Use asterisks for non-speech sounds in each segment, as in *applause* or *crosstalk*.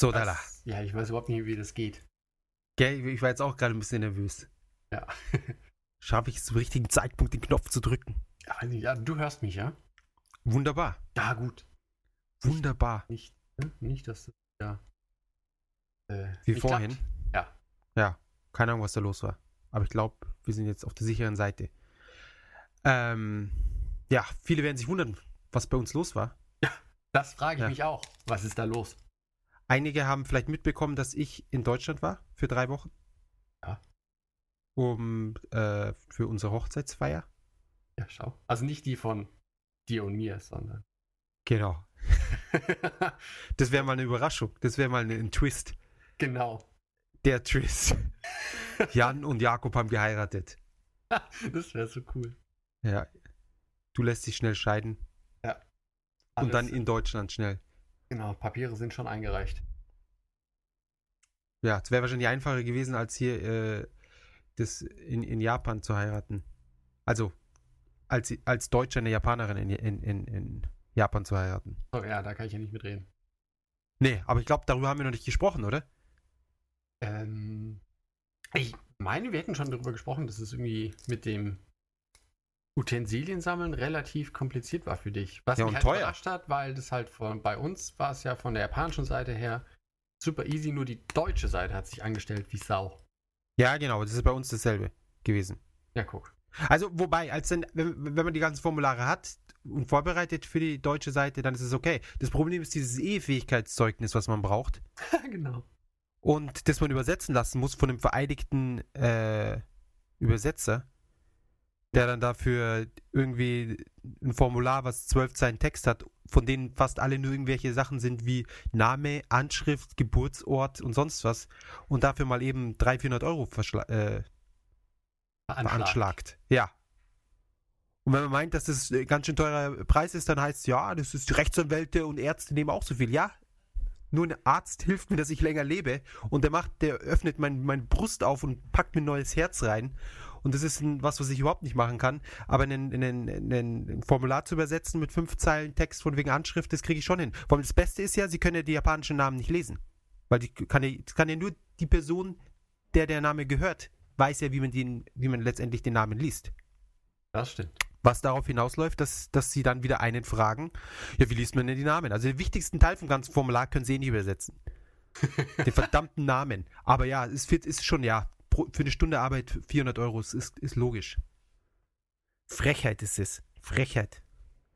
So, Dala. Was, ja, ich weiß überhaupt nicht, wie das geht. Gell, ich war jetzt auch gerade ein bisschen nervös. Ja. *laughs* Schaffe ich es zum richtigen Zeitpunkt, den Knopf zu drücken? Ja, ja, du hörst mich, ja? Wunderbar. Ja, gut. Wunderbar. Nicht, ne? nicht dass das ja. Äh, Wie vorhin. klappt. Ja. Ja, keine Ahnung, was da los war. Aber ich glaube, wir sind jetzt auf der sicheren Seite. Ähm, ja, viele werden sich wundern, was bei uns los war. Das frage ich Ja. mich auch. Was ist da los? Einige haben vielleicht mitbekommen, dass ich in Deutschland war für drei Wochen. Ja. Um äh, für unsere Hochzeitsfeier. Ja, schau. Also nicht die von dir und mir, sondern. Genau. *laughs* Das wäre mal eine Überraschung. Das wäre mal ein, Twist. genau. Der Twist. *laughs* Jan und Jakob haben geheiratet. *laughs* Das wäre so cool. Ja. Du lässt dich schnell scheiden. Und dann Alles- in Deutschland schnell. Genau, Papiere sind schon eingereicht. Ja, es wäre wahrscheinlich einfacher gewesen, als hier äh, das in, in Japan zu heiraten. Also als, als Deutscher eine Japanerin in, in, in, in Japan zu heiraten. Oh, ja, da kann ich ja nicht mitreden. Nee, aber ich glaube, darüber haben wir noch nicht gesprochen, oder? Ähm, ich meine, wir hätten schon darüber gesprochen, dass es irgendwie mit dem Utensilien-Sammeln relativ kompliziert war für dich. Was Ja, mich und halt teuer. überrascht hat, weil das halt von, bei uns war es ja von der japanischen Seite her super easy, nur die deutsche Seite hat sich angestellt wie Sau. Ja, genau, das ist bei uns dasselbe gewesen. Ja, guck. Also, wobei, als dann, wenn, wenn man die ganzen Formulare hat und vorbereitet für die deutsche Seite, dann ist es okay. Das Problem ist dieses Ehefähigkeitszeugnis, was man braucht *laughs* genau. und das man übersetzen lassen muss von einem vereidigten äh, Übersetzer, der dann dafür irgendwie ein Formular, was zwölf Zeilen Text hat, von denen fast alle nur irgendwelche Sachen sind wie Name, Anschrift, Geburtsort und sonst was und dafür mal eben 300, 400 Euro äh, veranschlagt. Ja. Und wenn man meint, dass das ein ganz schön teurer Preis ist, dann heißt es, ja, das ist Rechtsanwälte und Ärzte nehmen auch so viel. Ja, nur ein Arzt hilft mir, dass ich länger lebe und der macht, der öffnet mein, meine Brust auf und packt mir ein neues Herz rein. Und das ist ein, was, was ich überhaupt nicht machen kann. Aber ein, Formular zu übersetzen mit fünf Zeilen Text von wegen Anschrift, das kriege ich schon hin. Vor allem das Beste ist ja, sie können ja die japanischen Namen nicht lesen. Weil die kann ja, kann ja nur die Person, der der Name gehört, weiß ja, wie man, den, wie man letztendlich den Namen liest. Das stimmt. Was darauf hinausläuft, dass, dass sie dann wieder einen fragen, ja, wie liest man denn die Namen? Also den wichtigsten Teil vom ganzen Formular können sie eh nicht übersetzen. den verdammten Namen. Aber ja, es wird- ist schon, ja, pro, für eine Stunde Arbeit 400 Euro, es ist, ist logisch. Frechheit ist es. Frechheit.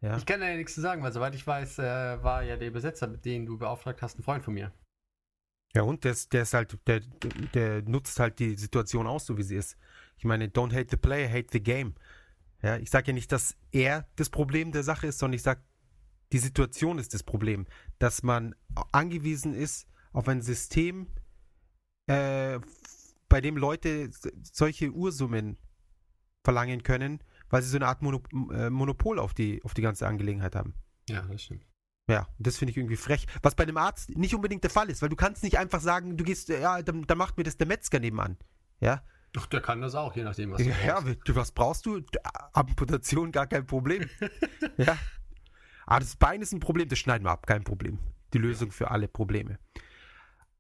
Ja. Ich kann da ja nichts zu sagen, weil soweit ich weiß, äh, war ja der Übersetzer, mit dem du beauftragt hast, ein Freund von mir. Ja, und der ist, der ist halt, der, der nutzt halt die Situation aus, so wie sie ist. Ich meine, don't hate the player, hate the game. Ja, ich sage ja nicht, dass er das Problem der Sache ist, sondern ich sage, die Situation ist das Problem. Dass man angewiesen ist auf ein System, äh, bei dem Leute solche Ursummen verlangen können, weil sie so eine Art Mono äh, Monopol auf die, auf die ganze Angelegenheit haben. Ja, das stimmt. Ja, das finde ich irgendwie frech. Was bei einem Arzt nicht unbedingt der Fall ist, weil du kannst nicht einfach sagen, du gehst, ja, dann, dann macht mir das der Metzger nebenan. Ja, Ach, der kann das auch, je nachdem, was du ja, ja brauchst. du, was brauchst du? Amputation, gar kein Problem. *laughs* ja. Aber das Bein ist ein Problem, das schneiden wir ab, kein Problem. Die Lösung für alle Probleme.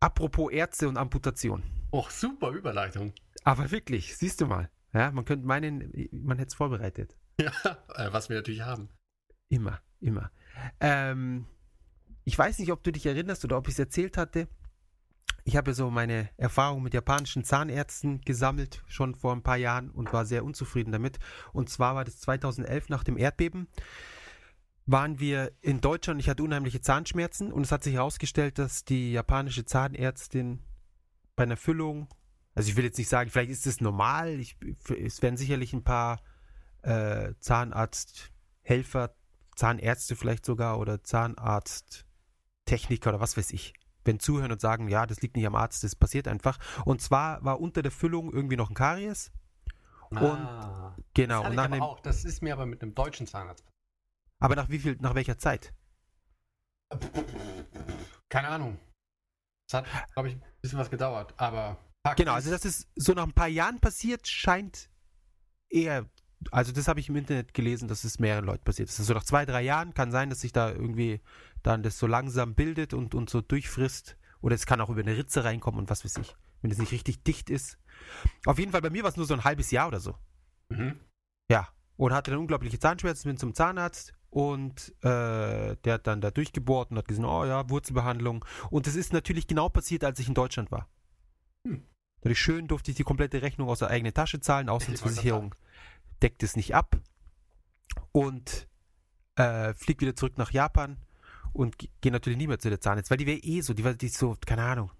Apropos Ärzte und Amputation. Oh, super Überleitung. Aber wirklich, siehst du mal. Ja, man könnte meinen, man hätte es vorbereitet. Ja, äh, was wir natürlich haben. Immer, immer. Ähm, ich weiß nicht, ob du dich erinnerst oder ob ich es erzählt hatte. Ich habe so meine Erfahrung mit japanischen Zahnärzten gesammelt, schon vor ein paar Jahren und war sehr unzufrieden damit. Und zwar war das 2011 nach dem Erdbeben. Waren wir in Deutschland, ich hatte unheimliche Zahnschmerzen und es hat sich herausgestellt, dass die japanische Zahnärztin bei einer Füllung, also ich will jetzt nicht sagen, vielleicht ist es normal, ich, es werden sicherlich ein paar äh, Zahnarzthelfer, Zahnärzte vielleicht sogar oder Zahnarzttechniker oder was weiß ich, wenn zuhören und sagen, ja, das liegt nicht am Arzt, das passiert einfach. Und zwar war unter der Füllung irgendwie noch ein Karies. ah, Genau. das, Und nach einem, auch. das ist mir aber mit einem deutschen Zahnarzt. Aber nach wie viel, nach welcher Zeit? Keine Ahnung. Es hat, glaube ich, ein bisschen was gedauert, aber. Genau, also dass es so nach ein paar Jahren passiert, scheint eher, also das habe ich im Internet gelesen, dass es mehreren Leuten passiert ist. Also nach zwei, drei Jahren kann sein, dass sich da irgendwie dann das so langsam bildet und, und so durchfrisst Oder es kann auch über eine Ritze reinkommen und was weiß ich, wenn es nicht richtig dicht ist. Auf jeden Fall, bei mir war es nur so ein halbes Jahr oder so. Mhm. Ja. Und hatte dann unglaubliche Zahnschmerzen, bin zum Zahnarzt und äh, der hat dann da durchgebohrt und hat gesagt, oh ja, Wurzelbehandlung. Und das ist natürlich genau passiert, als ich in Deutschland war. Hm. Dadurch schön durfte ich die komplette Rechnung aus der eigenen Tasche zahlen, Auslandsversicherung deckt es nicht ab und äh, flieg wieder zurück nach Japan und ge- gehe natürlich nie mehr zu der Zahnarzt, weil die wäre eh so, die war die ist so, keine Ahnung,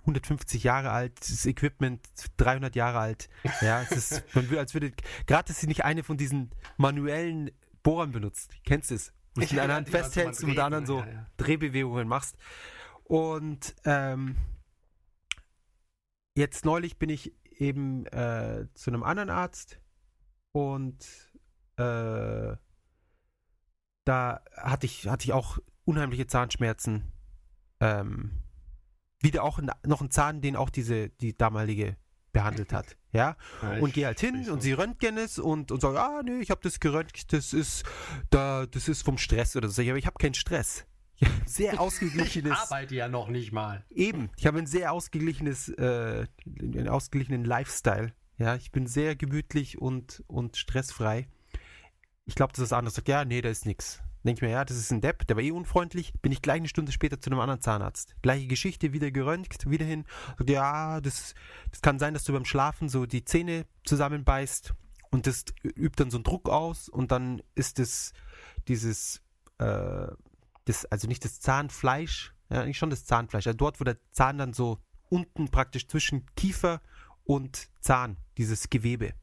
150 Jahre alt, das Equipment 300 Jahre alt. Ja, es ist, man will, als würde, gerade, dass sie nicht eine von diesen manuellen Bohrern benutzt. Kennst du es? Wo du es in einer Hand festhältst und mit der anderen so Ja, ja. Drehbewegungen machst. Und ähm, jetzt neulich bin ich eben äh, zu einem anderen Arzt und äh, da hatte ich, hatte ich auch unheimliche Zahnschmerzen. Ähm, wieder auch noch ein Zahn, den auch diese, die damalige behandelt hat. Ja, Ja, und ich- gehe halt hin ich und sie röntgen es und, und sagen, ah, nee, ich habe das geröntgt, das ist, da, das ist vom Stress oder so. Ich, Aber ich habe keinen Stress. Ich habe ein sehr *laughs* Ich ausgeglichenes, arbeite ja noch nicht mal. eben, ich habe ein sehr ausgeglichenes, äh, einen ausgeglichenen Lifestyle. Ja, ich bin sehr gemütlich und, und stressfrei. Ich glaube, das ist anders. Sagt, ja, nee, da ist nichts. Denke ich mir, ja, das ist ein Depp, der war eh unfreundlich. Bin ich gleich eine Stunde später zu einem anderen Zahnarzt. Gleiche Geschichte, wieder geröntgt, wieder hin. Ja, das, das kann sein, dass du beim Schlafen so die Zähne zusammenbeißt und das übt dann so einen Druck aus und dann ist es dieses, äh, das, also nicht das Zahnfleisch, ja, eigentlich schon das Zahnfleisch, also dort, wo der Zahn dann so unten praktisch zwischen Kiefer und Zahn, dieses Gewebe.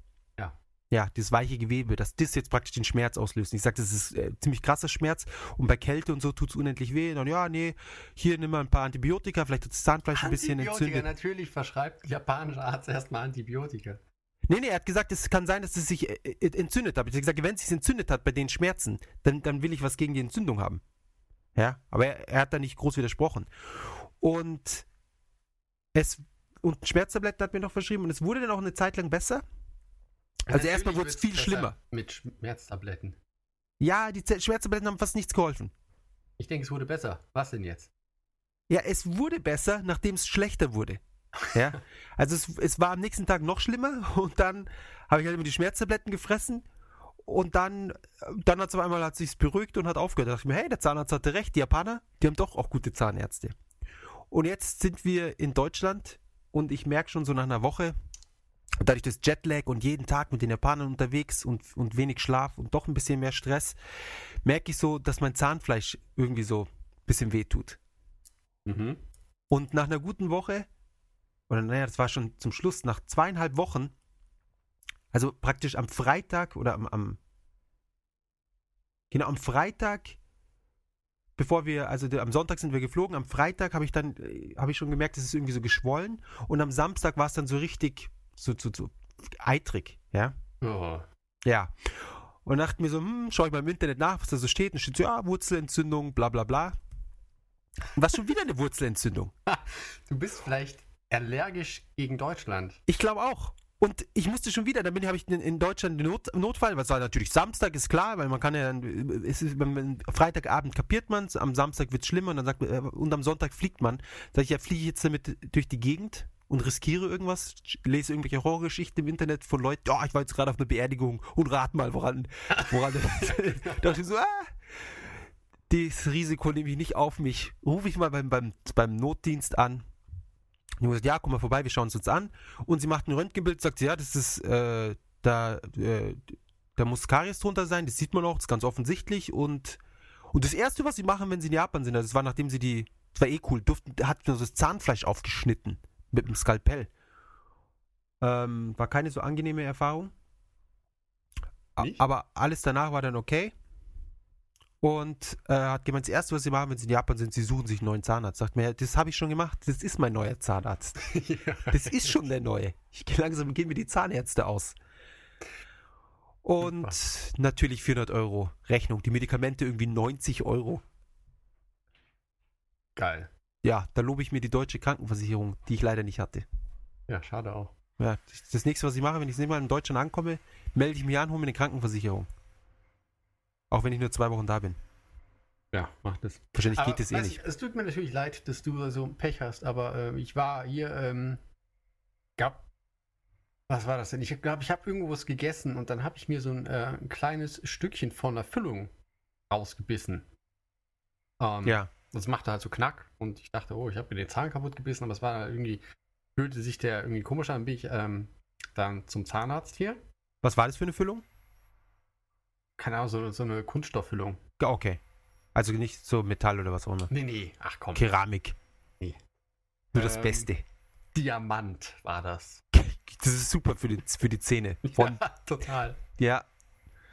Ja. Dieses weiche Gewebe, dass das jetzt praktisch den Schmerz auslöst. Ich sage, das ist äh, ziemlich krasser Schmerz und bei Kälte und so tut es unendlich weh. Dann, ja, nee, hier nimm mal ein paar Antibiotika, vielleicht hat das Zahnfleisch ein bisschen Antibiotika, entzündet. natürlich verschreibt ein japanischer Arzt erstmal Antibiotika. Nee, nee, er hat gesagt, es kann sein, dass es sich äh, äh, entzündet hat. Ich habe gesagt, wenn es sich entzündet hat bei den Schmerzen, dann, dann will ich was gegen die Entzündung haben. Ja, aber er, er hat da nicht groß widersprochen. Und es und Schmerztabletten hat mir noch verschrieben und es wurde dann auch eine Zeit lang besser. Also erstmal wurde es viel schlimmer. Mit Schmerztabletten. Ja, die Z- Schmerztabletten haben fast nichts geholfen. Ich denke, es wurde besser. Was denn jetzt? Ja, es wurde besser, nachdem es schlechter wurde. Ja, *laughs* also es, es war am nächsten Tag noch schlimmer und dann habe ich halt immer die Schmerztabletten gefressen und dann, dann hat es auf einmal hat sich's beruhigt und hat aufgehört. Da dachte ich mir, hey, der Zahnarzt hatte recht, die Japaner, die haben doch auch gute Zahnärzte. Und jetzt sind wir in Deutschland und ich merke schon so nach einer Woche, dadurch das Jetlag und jeden Tag mit den Japanern unterwegs und, und wenig Schlaf und doch ein bisschen mehr Stress, merke ich so, dass mein Zahnfleisch irgendwie so ein bisschen wehtut. Mhm. Und nach einer guten Woche, oder naja, das war schon zum Schluss, nach zweieinhalb Wochen, also praktisch am Freitag oder am, am genau am Freitag, bevor wir, also am Sonntag sind wir geflogen, am Freitag habe ich dann, äh, habe ich schon gemerkt, es ist irgendwie so geschwollen und am Samstag war es dann so richtig, so, so, so eitrig, ja. Oh. Ja. Und dachte mir so, hm, schau ich mal im Internet nach, was da so steht. Und steht so, ja, Wurzelentzündung, bla bla bla. Und was schon wieder eine Wurzelentzündung? *laughs* Du bist vielleicht allergisch gegen Deutschland. Ich glaube auch. Und ich musste schon wieder, dann habe ich in, in Deutschland den Not, Notfall, was war natürlich Samstag, ist klar, weil man kann ja, dann- ist, Freitagabend kapiert man es, am Samstag wird es schlimmer und dann sagt man, äh, und am Sonntag fliegt man. Sag ich, ja, fliege ich jetzt damit durch die Gegend und riskiere irgendwas, lese irgendwelche Horrorgeschichten im Internet von Leuten, ja, ich war jetzt gerade auf einer Beerdigung und rat mal, woran, *laughs* woran, da dachte ich so, ah, das Risiko nehme ich nicht auf mich. Rufe ich mal beim, beim, beim Notdienst an. Die haben gesagt, ja, komm mal vorbei, wir schauen es uns an. Und sie macht ein Röntgenbild, sagt sie, ja, das ist, äh, da, äh, da muss Karies drunter sein, das sieht man auch, das ist ganz offensichtlich. Und, und das Erste, was sie machen, wenn sie in Japan sind, also das war nachdem sie die, das war eh cool, durften, hat nur so das Zahnfleisch aufgeschnitten mit dem Skalpell. Ähm, war keine so angenehme Erfahrung. Nicht? Aber alles danach war dann okay. Und äh, hat gemeint, das Erste, was sie machen, wenn sie in Japan sind, sie suchen sich einen neuen Zahnarzt. Sagt mir, das habe ich schon gemacht, das ist mein neuer Zahnarzt. *laughs* ja. Das ist schon der neue. Ich gehe langsam, gehen mir die Zahnärzte aus. Und natürlich 400 Euro Rechnung. Die Medikamente irgendwie 90 Euro. Geil. Ja, da lobe ich mir die deutsche Krankenversicherung, die ich leider nicht hatte. Ja, schade auch. Ja, das- das nächste, was ich mache, wenn ich das Mal in Deutschland ankomme, melde ich mich an, hole mir eine Krankenversicherung. Auch wenn ich nur zwei Wochen da bin. Ja, macht es. Wahrscheinlich Aber, geht es eh nicht. ich, Es tut mir natürlich leid, dass du so Pech hast, aber äh, ich war hier, ähm, gab, was war das denn? Ich glaube, ich habe irgendwo was gegessen und dann habe ich mir so ein, äh, ein kleines Stückchen von der Füllung rausgebissen. Ähm, Ja. Das machte halt so Knack und ich dachte, oh, ich habe mir den Zahn kaputt gebissen, aber es war irgendwie, fühlte sich der irgendwie komisch an, bin ich ähm, dann zum Zahnarzt hier. Was war das für eine Füllung? Keine Ahnung, so, so eine Kunststofffüllung. Okay. Also nicht so Metall oder was auch immer. Nee, nee, ach komm. Keramik. Nee. Nur das Ähm, Beste. Diamant war das. Das ist super für die, für die Zähne. *laughs* Von, ja, total. ja.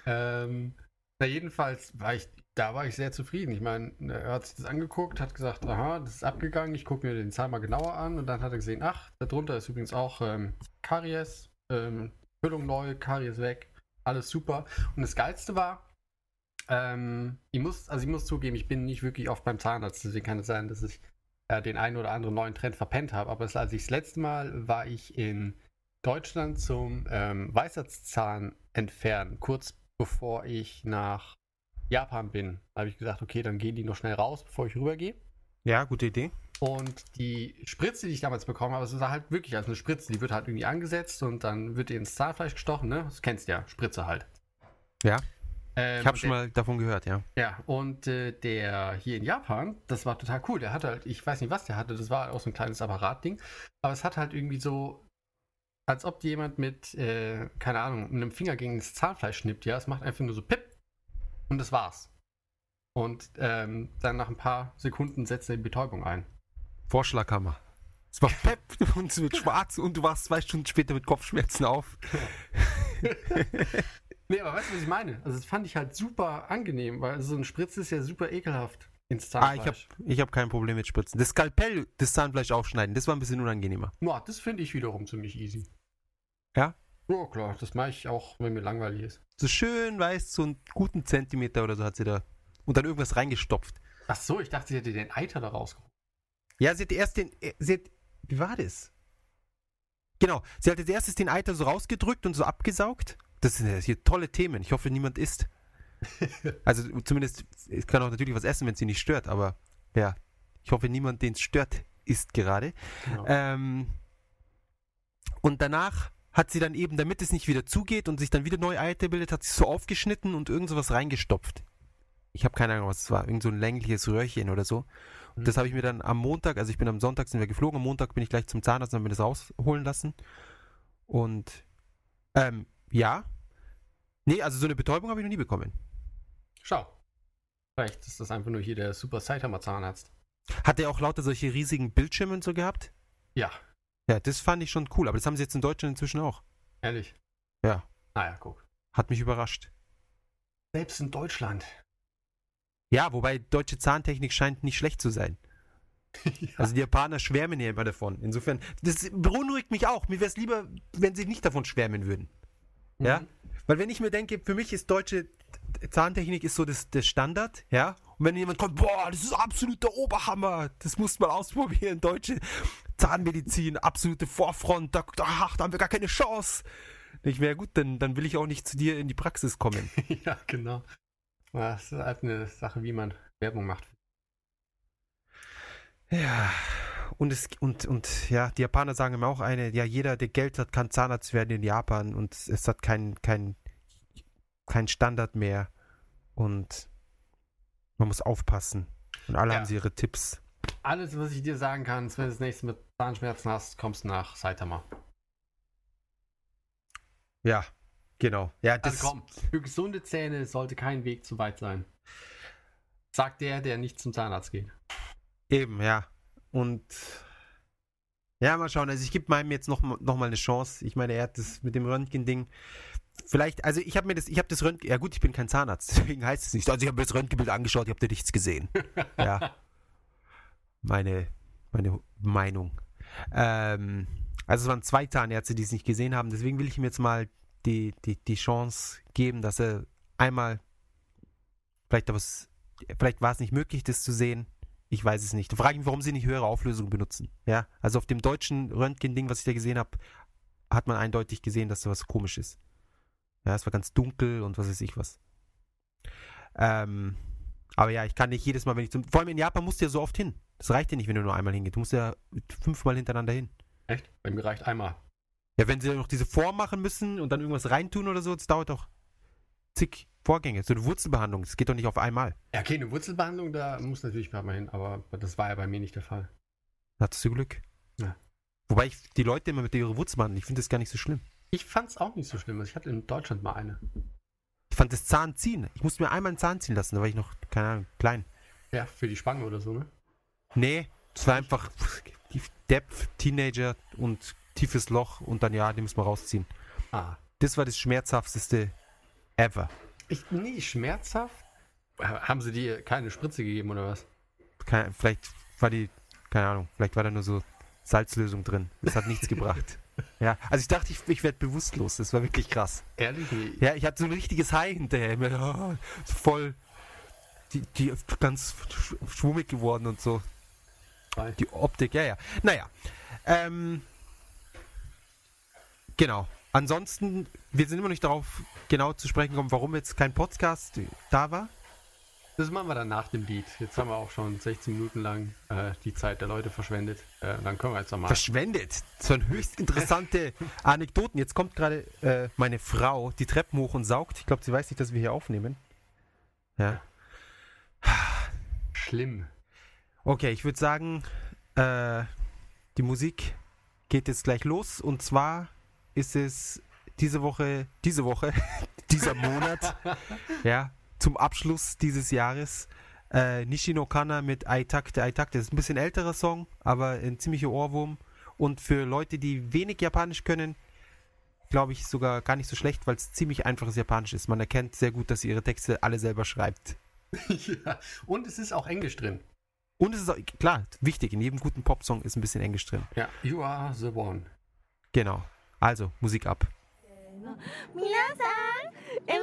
Ähm, na, jedenfalls war ich, da war ich sehr zufrieden. Ich meine, er hat sich das angeguckt, hat gesagt, aha, das ist abgegangen, ich gucke mir den Zahn mal genauer an und dann hat er gesehen, ach, darunter ist übrigens auch ähm, Karies, ähm, Füllung neu, Karies weg, alles super. Und das Geilste war, ähm, ich muss, also ich muss zugeben, ich bin nicht wirklich oft beim Zahnarzt, deswegen kann es sein, dass ich äh, den einen oder anderen neuen Trend verpennt habe. Aber als ich das letzte Mal war ich in Deutschland zum ähm, Weisheitszahn entfernen, kurz bevor ich nach Japan bin. Habe ich gesagt, okay, dann gehen die noch schnell raus, bevor ich rübergehe. Ja, gute Idee. Und die Spritze, die ich damals bekommen habe, es war halt wirklich als eine Spritze. Die wird halt irgendwie angesetzt und dann wird die ins Zahnfleisch gestochen, ne? Das kennst du ja, Spritze halt. Ja. Ähm, Ich habe schon der- mal davon gehört, ja. ja, und äh, der hier in Japan, das war total cool. Der hatte halt, ich weiß nicht, was der hatte, das war auch so ein kleines Apparatding, aber es hat halt irgendwie so, als ob jemand mit, äh, keine Ahnung, mit einem Finger gegen das Zahnfleisch schnippt, ja. Es macht einfach nur so Pip und das war's. Und ähm, dann nach ein paar Sekunden setzt er die Betäubung ein. Vorschlaghammer. Es war *laughs* Pep und es wird schwarz und du wachst zwei Stunden später mit Kopfschmerzen auf. *laughs* Nee, aber weißt du, was ich meine? Also, das fand ich halt super angenehm, weil so eine Spritze ist ja super ekelhaft ins Ah, Zahnfleisch. ich habe ich hab kein Problem mit Spritzen. Das Skalpell, das Zahnfleisch aufschneiden, das war ein bisschen unangenehmer. Ja, das finde ich wiederum ziemlich easy. Ja? Ja, klar, das mache ich auch, wenn mir langweilig ist. So schön weiß, so einen guten Zentimeter oder so hat sie da. Und dann irgendwas reingestopft. Ach so, ich dachte, sie hätte den Eiter da rausgeholt. Ja, sie hat erst den. äh, Sie hat, wie war das? Genau, sie hat als erstes den Eiter so rausgedrückt und so abgesaugt. Das sind ja hier tolle Themen. Ich hoffe, niemand isst. *laughs* Also zumindest, es kann auch natürlich was essen, wenn es sie nicht stört, aber ja, ich hoffe, niemand, den es stört, isst gerade. Genau. Ähm, und danach hat sie dann eben, damit es nicht wieder zugeht und sich dann wieder neue Eiter bildet, hat sie so aufgeschnitten und irgend sowas reingestopft. Ich habe keine Ahnung, was es war. Irgend so ein längliches Röhrchen oder so. Und Mhm. das habe ich mir dann am Montag, also ich bin am Sonntag sind wir geflogen, am Montag bin ich gleich zum Zahnarzt und habe mir das rausholen lassen. Und ähm, ja. Nee, also so eine Betäubung habe ich noch nie bekommen. Schau. Vielleicht ist das einfach nur hier der Super Saitama Zahnarzt. Hat der auch lauter solche riesigen Bildschirme und so gehabt? Ja, Ja, das fand ich schon cool, aber das haben sie jetzt in Deutschland inzwischen auch. ehrlich. Ja. Naja, guck. Hat mich überrascht. Selbst in Deutschland. Ja, wobei deutsche Zahntechnik scheint nicht schlecht zu sein. *laughs* ja. Also die Japaner schwärmen ja immer davon. Insofern, das beunruhigt mich auch. Mir wäre es lieber, wenn sie nicht davon schwärmen würden. Ja? Mhm. Weil wenn ich mir denke, für mich ist deutsche Zahntechnik ist so das, das Standard, ja. Und wenn jemand kommt, boah, das ist absolut der Oberhammer, das muss man ausprobieren, deutsche Zahnmedizin, absolute Vorfront, da, ach, da haben wir gar keine Chance. Ich wäre gut, dann, dann will ich auch nicht zu dir in die Praxis kommen. *laughs* ja, genau. Das ist halt eine Sache, wie man Werbung macht. Ja, und es und und ja, die Japaner sagen immer auch eine, ja, jeder, der Geld hat, kann Zahnarzt werden in Japan und es hat kein kein kein Standard mehr und man muss aufpassen und alle Ja. haben sie ihre Tipps. Alles, was ich dir sagen kann, ist, wenn du das nächste Mal Zahnschmerzen hast, kommst du nach Saitama. Ja, genau. Ja, das Also komm, für gesunde Zähne sollte kein Weg zu weit sein. Sagt der, der nicht zum Zahnarzt geht. eben, ja. Und ja, mal schauen. Also ich gebe meinem jetzt noch, noch mal eine Chance. Ich meine, er hat das mit dem Röntgen-Ding. Vielleicht, also ich habe mir das, ich habe das Röntgen, ja gut, ich bin kein Zahnarzt, *laughs* deswegen heißt es nicht. Also ich habe mir das Röntgenbild angeschaut, ich habe da nichts gesehen. *laughs* ja. Meine, meine Meinung. Ähm, also es waren zwei Zahnärzte, die es nicht gesehen haben, deswegen will ich ihm jetzt mal die, die, die Chance geben, dass er einmal, vielleicht, was, vielleicht war es nicht möglich, das zu sehen. Ich weiß es nicht. Da frage ich mich, warum sie nicht höhere Auflösung benutzen. Ja, also auf dem deutschen Röntgen-Ding, was ich da gesehen habe, hat man eindeutig gesehen, dass da was komisch ist. Ja, es war ganz dunkel und was weiß ich was. Ähm, Aber ja, ich kann nicht jedes Mal, wenn ich zum. Vor allem in Japan musst du ja so oft hin. Das reicht ja nicht, wenn du nur einmal hingehst. Du musst ja fünfmal hintereinander hin. Echt? Bei mir reicht einmal. Ja, wenn sie noch diese Form machen müssen und dann irgendwas reintun oder so, das dauert doch zig Vorgänge. So eine Wurzelbehandlung, das geht doch nicht auf einmal. Ja, okay, eine Wurzelbehandlung, da muss natürlich mal hin, aber das war ja bei mir nicht der Fall. Hattest du Glück? Ja. Wobei ich die Leute immer mit ihrer Wurzel behandeln, ich finde das gar nicht so schlimm. Ich fand es auch nicht so schlimm. Also ich hatte in Deutschland mal eine. Ich fand das Zahn ziehen. Ich musste mir einmal einen Zahn ziehen lassen, da war ich noch, keine Ahnung, klein. Ja, für die Spange oder so, ne? Nee, es war einfach Depth, Teenager und tiefes Loch und dann ja, die muss man rausziehen. Ah. Das war das schmerzhafteste ever. Ich, nee, schmerzhaft? Haben sie dir keine Spritze gegeben oder was? Keine, vielleicht war die, keine Ahnung, vielleicht war da nur so Salzlösung drin. Das hat nichts *laughs* gebracht. Ja, also ich dachte, ich, ich werde bewusstlos. Das war wirklich krass. Ehrlich? Ja, ich hatte so ein richtiges High hinterher. Oh, voll die, die ganz schwummig geworden und so. Die Optik, ja, ja. Naja. Ähm, genau. Ansonsten, wir sind immer nicht darauf genau zu sprechen gekommen, warum jetzt kein Podcast da war. Das machen wir dann nach dem Lied. Jetzt haben wir auch schon 16 Minuten lang äh, die Zeit der Leute verschwendet. Äh, dann können wir jetzt nochmal. Verschwendet? Das waren höchst interessante *laughs* Anekdoten. Jetzt kommt gerade äh, meine Frau die Treppen hoch und saugt. Ich glaube, sie weiß nicht, dass wir hier aufnehmen. Ja. Schlimm. Okay, ich würde sagen, äh, die Musik geht jetzt gleich los. Und zwar ist es diese Woche, diese Woche, *laughs* dieser Monat, *laughs* ja, zum Abschluss dieses Jahres. Äh, Nishino Kana mit Aitakte. Aitakte ist ein bisschen älterer Song, aber ein ziemlicher Ohrwurm. Und für Leute, die wenig Japanisch können, glaube ich sogar gar nicht so schlecht, weil es ziemlich einfaches Japanisch ist. Man erkennt sehr gut, dass sie ihre Texte alle selber schreibt. *laughs* ja, und es ist auch Englisch drin. Und es ist auch, klar, wichtig, in jedem guten Popsong ist ein bisschen Englisch drin. Ja, You Are the One. Genau. Also, Musik ab. 皆さん M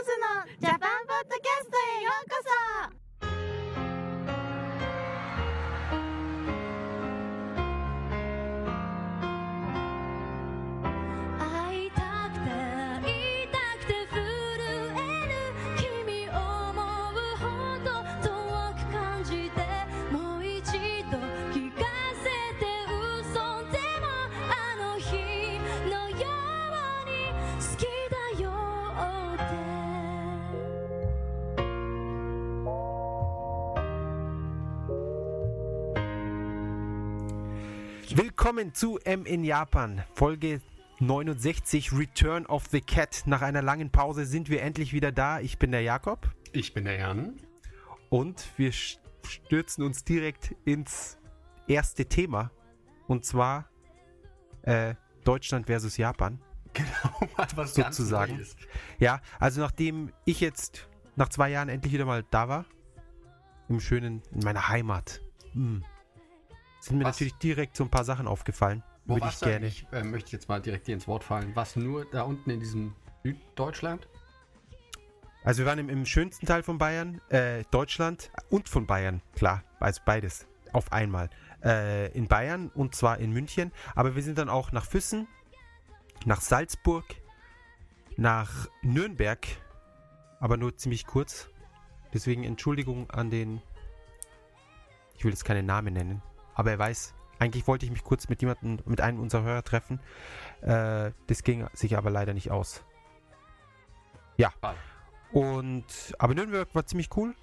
ゲームズのジャパンポッドキャストへようこそ。Willkommen zu M in Japan, Folge 69, Return of the Cat. Nach einer langen Pause sind wir endlich wieder da. Ich bin der Jakob Ich bin der Jan. und wir stürzen uns direkt ins erste Thema. Und zwar äh, Deutschland versus Japan. *laughs* Genau, was Sozusagen. Neues. Ja, also nachdem ich jetzt nach zwei Jahren endlich wieder mal da war, im schönen, in meiner Heimat, hm, sind mir Was? natürlich direkt so ein paar Sachen aufgefallen. Wo Würde ich gerne. eigentlich? Äh, möchte ich jetzt mal direkt dir ins Wort fallen. Was nur da unten in diesem Süddeutschland? Also wir waren im, im schönsten Teil von Bayern, äh, Deutschland und von Bayern, klar, also beides auf einmal. Äh, in Bayern und zwar in München, aber wir sind dann auch nach Füssen, nach Salzburg, nach Nürnberg, aber nur ziemlich kurz. Deswegen Entschuldigung an den, ich will jetzt keine Namen nennen, aber er weiß, eigentlich wollte ich mich kurz mit jemandem, mit einem unserer Hörer treffen. Äh, das ging sich aber leider nicht aus. Ja. Und aber Nürnberg war ziemlich cool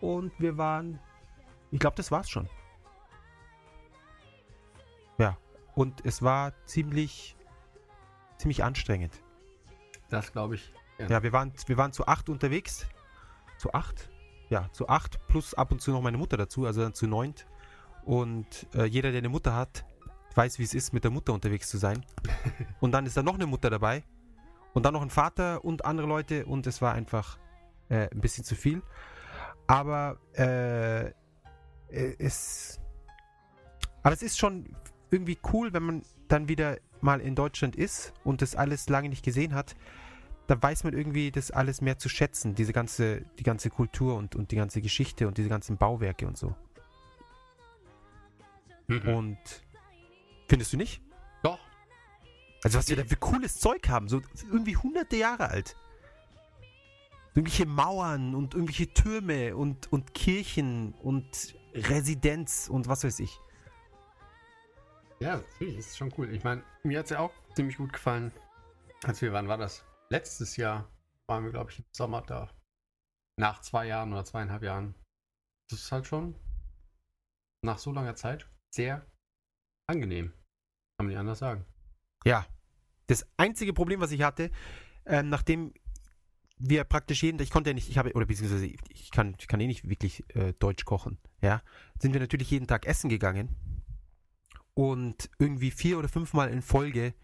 und wir waren, ich glaube, das war's schon. Ja, und es war ziemlich, ziemlich anstrengend. Das glaube ich. Ja, wir waren, wir waren zu acht unterwegs. Zu acht? Ja, zu acht plus ab und zu noch meine Mutter dazu, also dann zu neunt. Und äh, jeder, der eine Mutter hat, weiß, wie es ist, mit der Mutter unterwegs zu sein. *laughs* und dann ist da noch eine Mutter dabei. Und dann noch ein Vater und andere Leute. Und es war einfach äh, ein bisschen zu viel. Aber äh, äh, es. Aber es ist schon irgendwie cool, wenn man dann wieder mal in Deutschland ist und das alles lange nicht gesehen hat da weiß man irgendwie das alles mehr zu schätzen, diese ganze, die ganze Kultur und, und die ganze Geschichte und diese ganzen Bauwerke und so. Mhm. Und findest du nicht? Doch. Also was wir da für cooles Zeug haben, so irgendwie hunderte Jahre alt. irgendwelche Mauern und irgendwelche Türme und, und Kirchen und Residenz und was weiß ich. Ja, natürlich, ist schon cool. Ich meine, mir hat es ja auch ziemlich gut gefallen. Als wir, wann war das? Letztes Jahr waren wir, glaube ich, im Sommer da. Nach zwei Jahren oder zweieinhalb Jahren. Das ist halt schon nach so langer Zeit sehr angenehm. Kann man nicht anders sagen. Ja. Das einzige Problem, was ich hatte, ähm, nachdem wir praktisch jeden, ich konnte ja nicht, ich habe, oder beziehungsweise ich kann, ich kann eh nicht wirklich äh, Deutsch kochen, ja, sind wir natürlich jeden Tag essen gegangen und irgendwie vier oder fünfmal in Folge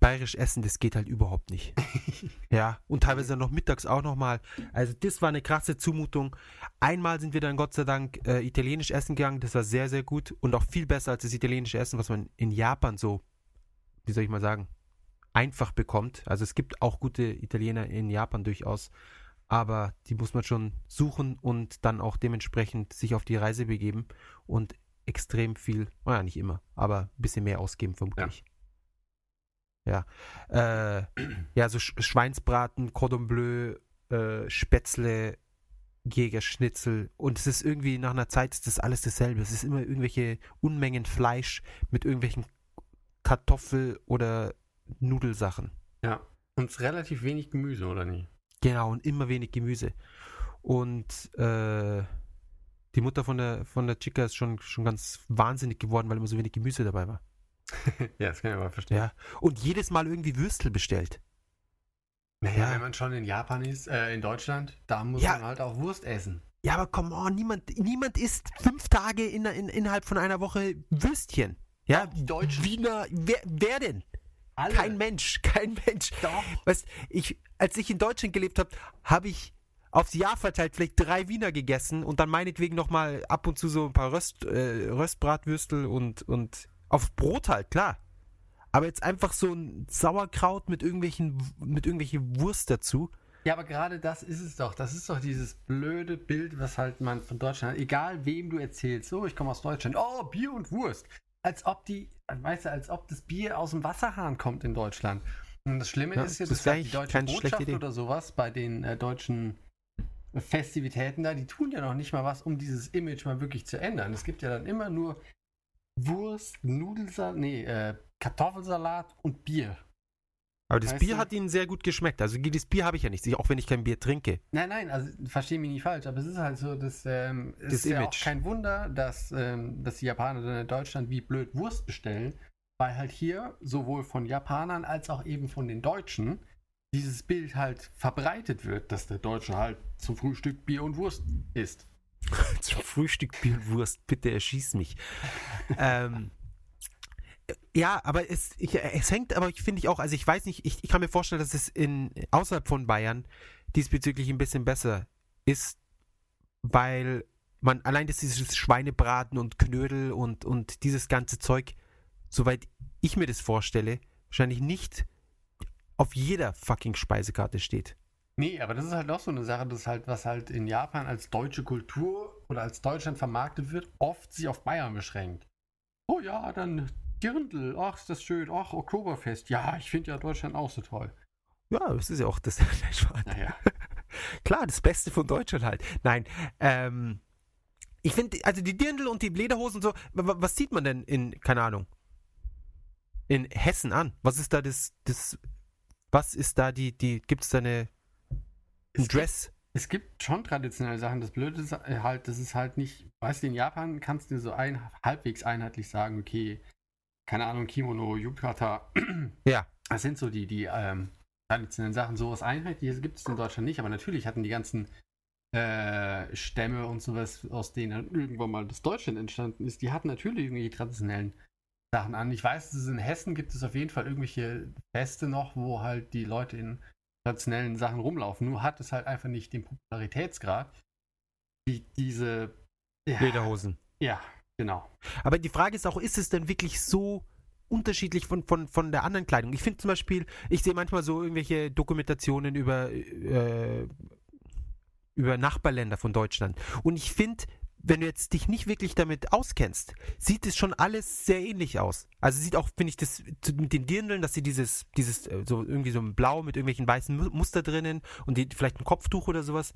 bayerisch essen, das geht halt überhaupt nicht. *laughs* ja, und teilweise dann noch mittags auch nochmal. Also das war eine krasse Zumutung. Einmal sind wir dann Gott sei Dank äh, italienisch essen gegangen, das war sehr, sehr gut und auch viel besser als das italienische Essen, was man in Japan so, wie soll ich mal sagen, einfach bekommt. Also es gibt auch gute Italiener in Japan durchaus, aber die muss man schon suchen und dann auch dementsprechend sich auf die Reise begeben und extrem viel, naja, nicht immer, aber ein bisschen mehr ausgeben vermutlich. Ja. Ja, äh, ja so Sch Schweinsbraten, Cordon Bleu, äh, Spätzle, Jägerschnitzel und es ist irgendwie nach einer Zeit ist das alles dasselbe. Es ist immer irgendwelche Unmengen Fleisch mit irgendwelchen Kartoffel- oder Nudelsachen. Ja. Und relativ wenig Gemüse, oder nicht? Genau, und immer wenig Gemüse. Und äh, die Mutter von der, von der Chica ist schon, schon ganz wahnsinnig geworden, weil immer so wenig Gemüse dabei war. *laughs* ja, das kann ich aber verstehen. Ja. Und jedes Mal irgendwie Würstel bestellt. Naja, Ja. wenn man schon in Japan ist, äh, in Deutschland, da muss Ja. man halt auch Wurst essen. Ja, aber come on, niemand, niemand isst fünf Tage in, in, innerhalb von einer Woche Würstchen. Ja, die Deutschen. Wiener, wer, wer denn? Alle. Kein Mensch, *laughs* kein Mensch. Doch. Weißt, ich, als ich in Deutschland gelebt habe, habe ich aufs Jahr verteilt vielleicht drei Wiener gegessen und dann meinetwegen nochmal ab und zu so ein paar Röst, äh, Röstbratwürstel und, und aufs Brot halt, klar. Aber jetzt einfach so ein Sauerkraut mit irgendwelchen, mit irgendwelchen Wurst dazu. Ja, aber gerade das ist es doch. Das ist doch dieses blöde Bild, was halt man von Deutschland hat. Egal wem du erzählst, so, ich komme aus Deutschland. Oh, Bier und Wurst. Als ob die, weißt du, als ob das Bier aus dem Wasserhahn kommt in Deutschland. Und das Schlimme Ja, ist ja, das dass halt die deutsche Botschaft oder sowas bei den äh, deutschen Festivitäten da, die tun ja noch nicht mal was, um dieses Image mal wirklich zu ändern. Es gibt ja dann immer nur Wurst, Nudelsalat, nee, äh, Kartoffelsalat und Bier. Aber das Weißt Bier du? hat ihnen sehr gut geschmeckt. Also das Bier habe ich ja nicht, auch wenn ich kein Bier trinke. Nein, nein, also verstehe mich nicht falsch, aber es ist halt so, dass ähm, es Das ist ja auch Image. kein Wunder, dass, ähm, dass die Japaner dann in Deutschland wie blöd Wurst bestellen, weil halt hier sowohl von Japanern als auch eben von den Deutschen dieses Bild halt verbreitet wird, dass der Deutsche halt zum Frühstück Bier und Wurst isst. Zum Frühstück Bier und Wurst, bitte erschieß mich. ähm, ja, aber es, ich, es hängt, aber ich finde ich auch, also ich weiß nicht, ich, ich kann mir vorstellen, dass es in außerhalb von Bayern diesbezüglich ein bisschen besser ist, weil man allein das dieses Schweinebraten und Knödel und, und dieses ganze Zeug, soweit ich mir das vorstelle, wahrscheinlich nicht auf jeder fucking Speisekarte steht. Nee, aber das ist halt auch so eine Sache, das halt, was halt in Japan als deutsche Kultur oder als Deutschland vermarktet wird, oft sich auf Bayern beschränkt. Oh ja, dann Dirndl, ach, ist das schön, ach, Oktoberfest. Ja, ich finde ja Deutschland auch so toll. Ja, das ist ja auch das. *laughs* Naja. *laughs* Klar, das Beste von Deutschland halt. Nein, ähm, ich finde, also die Dirndl und die Lederhosen und so, wa- wa- was sieht man denn in, keine Ahnung, in Hessen an? Was ist da das, das, was ist da die, die, gibt es da eine, ein Es gibt- Dress? Es gibt schon traditionelle Sachen. Das Blöde ist äh, halt, das ist halt nicht, weißt du, in Japan kannst du so ein, halbwegs einheitlich sagen, okay, keine Ahnung, Kimono, Yukata, *clears throat* Ja, das sind so die, die ähm, traditionellen Sachen. Sowas Einheitliches gibt es in Deutschland nicht, aber natürlich hatten die ganzen äh, Stämme und sowas, aus denen dann irgendwann mal das Deutschland entstanden ist, die hatten natürlich irgendwie die traditionellen Sachen an. Ich weiß, dass es in Hessen gibt es auf jeden Fall irgendwelche Feste noch, wo halt die Leute in traditionellen Sachen rumlaufen. Nur hat es halt einfach nicht den Popularitätsgrad, wie diese ja, Lederhosen. Ja, genau. Aber die Frage ist auch, ist es denn wirklich so unterschiedlich von, von, von der anderen Kleidung? Ich finde zum Beispiel, ich sehe manchmal so irgendwelche Dokumentationen über, äh, über Nachbarländer von Deutschland. Und ich finde, wenn du jetzt dich nicht wirklich damit auskennst, sieht es schon alles sehr ähnlich aus. Also sieht auch, finde ich, das mit den Dirndeln, dass sie dieses, dieses, äh, so irgendwie so ein Blau mit irgendwelchen weißen Mu- Muster drinnen und die, vielleicht ein Kopftuch oder sowas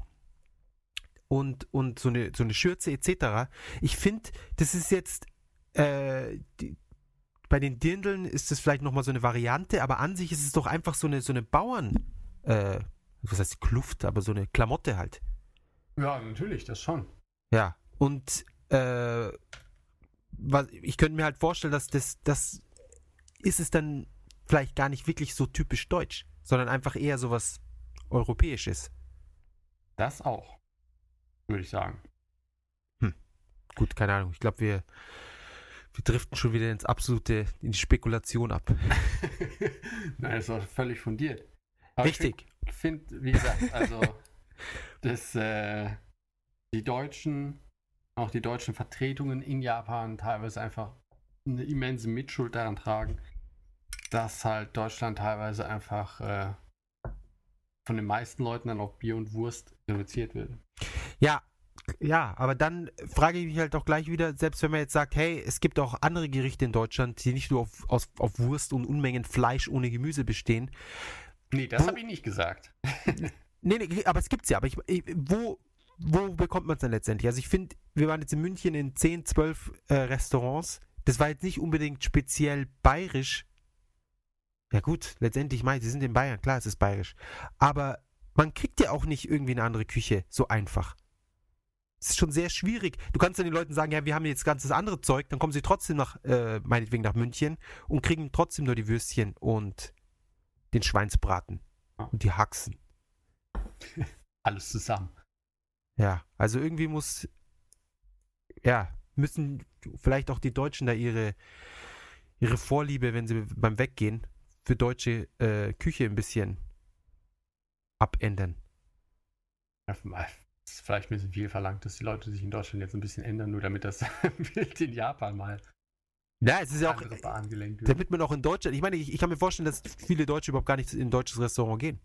und, und so eine, so eine Schürze etc. Ich finde, das ist jetzt, äh, die, bei den Dirndeln ist das vielleicht nochmal so eine Variante, aber an sich ist es doch einfach so eine, so eine Bauern, äh, was heißt Kluft, aber so eine Klamotte halt. Ja, natürlich, das schon. Ja, und äh, was, ich könnte mir halt vorstellen, dass das, das ist es dann vielleicht gar nicht wirklich so typisch deutsch, sondern einfach eher sowas Europäisches. Das auch. Würde ich sagen. Gut, keine Ahnung. Ich glaube, wir, wir driften schon wieder ins absolute, in die Spekulation ab. *laughs* Nein, das war völlig fundiert. Aber Richtig. Ich finde, find, wie gesagt, also, *laughs* dass äh, die Deutschen, auch die deutschen Vertretungen in Japan teilweise einfach eine immense Mitschuld daran tragen, dass halt Deutschland teilweise einfach äh, von den meisten Leuten dann auf Bier und Wurst reduziert wird. Ja, ja, aber dann frage ich mich halt auch gleich wieder, selbst wenn man jetzt sagt, hey, es gibt auch andere Gerichte in Deutschland, die nicht nur auf, aus, auf Wurst und Unmengen Fleisch ohne Gemüse bestehen. Nee, das habe ich nicht gesagt. Nee, nee, aber es gibt's ja. Aber ich, ich, wo, wo bekommt man es dann letztendlich? Also ich finde, wir waren jetzt in München in 10, 12 äh, Restaurants. Das war jetzt nicht unbedingt speziell bayerisch. Ja gut, letztendlich, mein, sie sind in Bayern, klar, es ist bayerisch. Aber man kriegt ja auch nicht irgendwie eine andere Küche so einfach. Es ist schon sehr schwierig. Du kannst dann den Leuten sagen, ja, wir haben jetzt ganzes andere Zeug, dann kommen sie trotzdem nach, äh, meinetwegen nach München und kriegen trotzdem nur die Würstchen und den Schweinsbraten und die Haxen. Alles zusammen. Ja, also irgendwie muss, ja, müssen vielleicht auch die Deutschen da ihre, ihre Vorliebe, wenn sie beim Weggehen, für deutsche äh, Küche ein bisschen abändern. Ja, es ist vielleicht ein bisschen viel verlangt, dass die Leute sich in Deutschland jetzt ein bisschen ändern, nur damit das *laughs* Bild in Japan mal Ja, es ist ja auch, andere Bahn gelenkt wird. damit man auch in Deutschland, ich meine, ich, ich kann mir vorstellen, dass viele Deutsche überhaupt gar nicht in ein deutsches Restaurant gehen.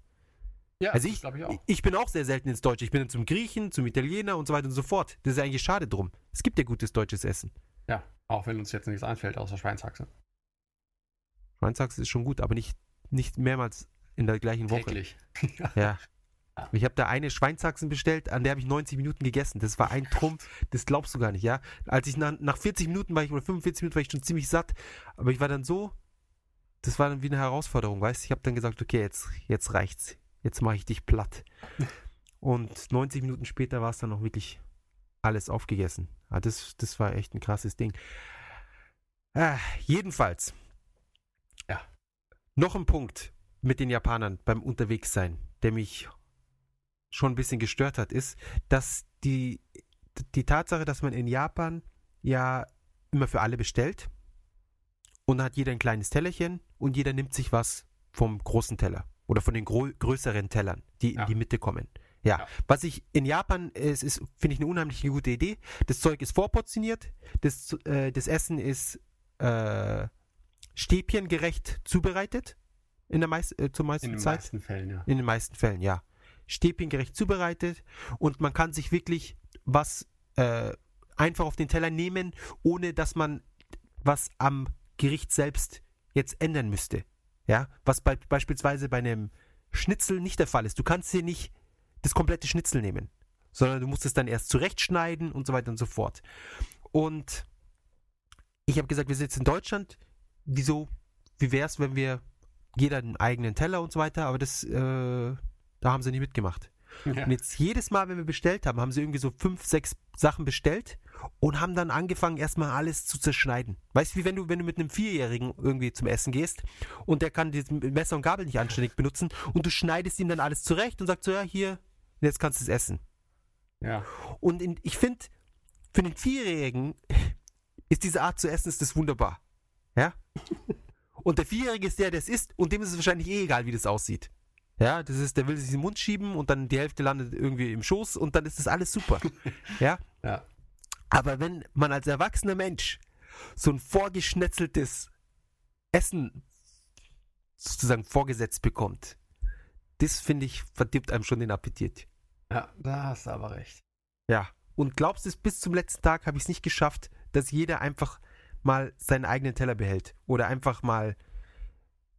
Ja, Also ich, ich ich bin auch sehr selten ins Deutsche. Ich bin dann zum Griechen, zum Italiener und so weiter und so fort. Das ist ja eigentlich schade drum. Es gibt ja gutes deutsches Essen. Ja, auch wenn uns jetzt nichts einfällt außer Schweinshaxe. Schweinshaxe ist schon gut, aber nicht, nicht mehrmals in der gleichen Woche. Täglich. *laughs* Ja. Ich habe da eine Schweinshaxen bestellt, an der habe ich 90 Minuten gegessen. Das war ein *laughs* Trumpf, das glaubst du gar nicht, ja. Als ich nach, nach 40 Minuten war ich, oder 45 Minuten war ich schon ziemlich satt, aber ich war dann so, das war dann wie eine Herausforderung, weißt du. Ich habe dann gesagt, okay, jetzt, jetzt reicht's. Jetzt mache ich dich platt. Und 90 Minuten später war es dann noch wirklich alles aufgegessen. Ah, das, das war echt ein krasses Ding. Ah, jedenfalls. Ja. Noch ein Punkt mit den Japanern beim Unterwegssein, der mich schon ein bisschen gestört hat, ist, dass die, die Tatsache, dass man in Japan ja immer für alle bestellt und dann hat jeder ein kleines Tellerchen und jeder nimmt sich was vom großen Teller oder von den größeren Tellern, die Ja. in die Mitte kommen. Ja, Ja. was ich in Japan, es ist, finde ich eine unheimlich gute Idee. Das Zeug ist vorportioniert, das, äh, das Essen ist äh, stäbchengerecht zubereitet in der meist, äh, zur meisten In den Zeit. meisten Fällen, ja. In den meisten Fällen, ja. Stäbchengerecht zubereitet und man kann sich wirklich was äh, einfach auf den Teller nehmen, ohne dass man was am Gericht selbst jetzt ändern müsste. Ja, was bei, beispielsweise bei einem Schnitzel nicht der Fall ist. Du kannst hier nicht das komplette Schnitzel nehmen, sondern du musst es dann erst zurechtschneiden und so weiter und so fort. Und ich habe gesagt, wir sind jetzt in Deutschland. Wieso, wie wäre es, wenn wir jeder einen eigenen Teller und so weiter, aber das, äh, da haben sie nicht mitgemacht. ja. Und jetzt jedes Mal, wenn wir bestellt haben, haben sie irgendwie so fünf, sechs Sachen bestellt und haben dann angefangen, erstmal alles zu zerschneiden. Weißt du, wie wenn du, wenn du mit einem Vierjährigen irgendwie zum Essen gehst und der kann das Messer und Gabel nicht anständig benutzen und du schneidest ihm dann alles zurecht und sagst so, ja, hier, jetzt kannst du es essen. ja. Und in, ich finde, für den Vierjährigen *laughs* ist diese Art zu essen, ist das wunderbar. Ja? *laughs* Und der Vierjährige ist der, der es isst und dem ist es wahrscheinlich eh egal, wie das aussieht. Ja, das ist, der will sich in den Mund schieben und dann die Hälfte landet irgendwie im Schoß und dann ist das alles super. *laughs* Ja? Ja. Aber wenn man als erwachsener Mensch so ein vorgeschnetzeltes Essen sozusagen vorgesetzt bekommt, das finde ich, verdirbt einem schon den Appetit. Ja, da hast du aber recht. Ja, Und glaubst du, bis zum letzten Tag habe ich es nicht geschafft, dass jeder einfach mal seinen eigenen Teller behält. Oder einfach mal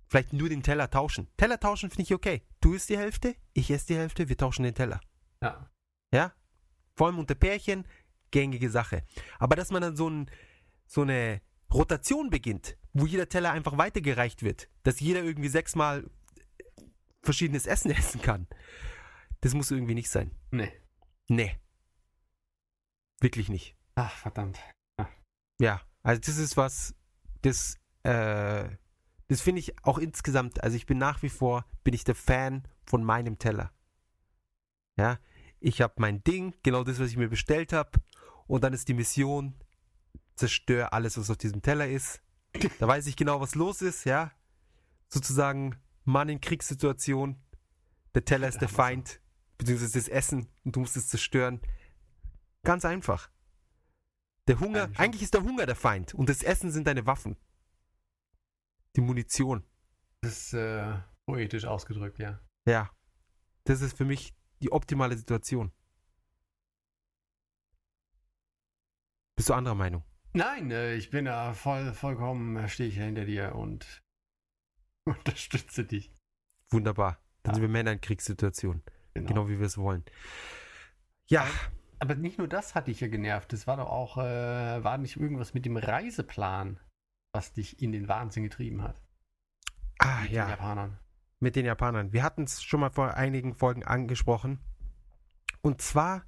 vielleicht nur den Teller tauschen. Teller tauschen finde ich okay. Du isst die Hälfte, ich esse die Hälfte, wir tauschen den Teller. Ja. Ja? Vor allem unter Pärchen, gängige Sache. Aber dass man dann so, ein, so eine Rotation beginnt, wo jeder Teller einfach weitergereicht wird, dass jeder irgendwie sechsmal verschiedenes Essen *laughs* essen kann, das muss irgendwie nicht sein. Nee. Nee. Wirklich nicht. Ach, verdammt. Ja, also das ist was, das, äh, das finde ich auch insgesamt, also ich bin nach wie vor, bin ich der Fan von meinem Teller. Ja, ich habe mein Ding, genau das, was ich mir bestellt habe, und dann ist die Mission, zerstör alles, was auf diesem Teller ist. Da weiß ich genau, was los ist, ja. Sozusagen Mann in Kriegssituation, der Teller ist der Feind, beziehungsweise das Essen und du musst es zerstören. Ganz einfach. Der Hunger, Eigentlich eigentlich ist der Hunger der Feind und das Essen sind deine Waffen. Die Munition. Das ist äh, poetisch ausgedrückt, ja. Ja. Das ist für mich die optimale Situation. Bist du anderer Meinung? Nein, äh, ich bin da voll, vollkommen, äh, stehe ich hinter dir und *laughs* unterstütze dich. Wunderbar. Dann Ja. sind wir Männer in Kriegssituationen. Genau. Genau wie wir es wollen. Ja, Aber nicht nur das hat dich ja genervt. Das war doch auch, äh, war nicht irgendwas mit dem Reiseplan, was dich in den Wahnsinn getrieben hat. ah, Mit den ja, Japanern. mit den Japanern. Wir hatten es schon mal vor einigen Folgen angesprochen. Und zwar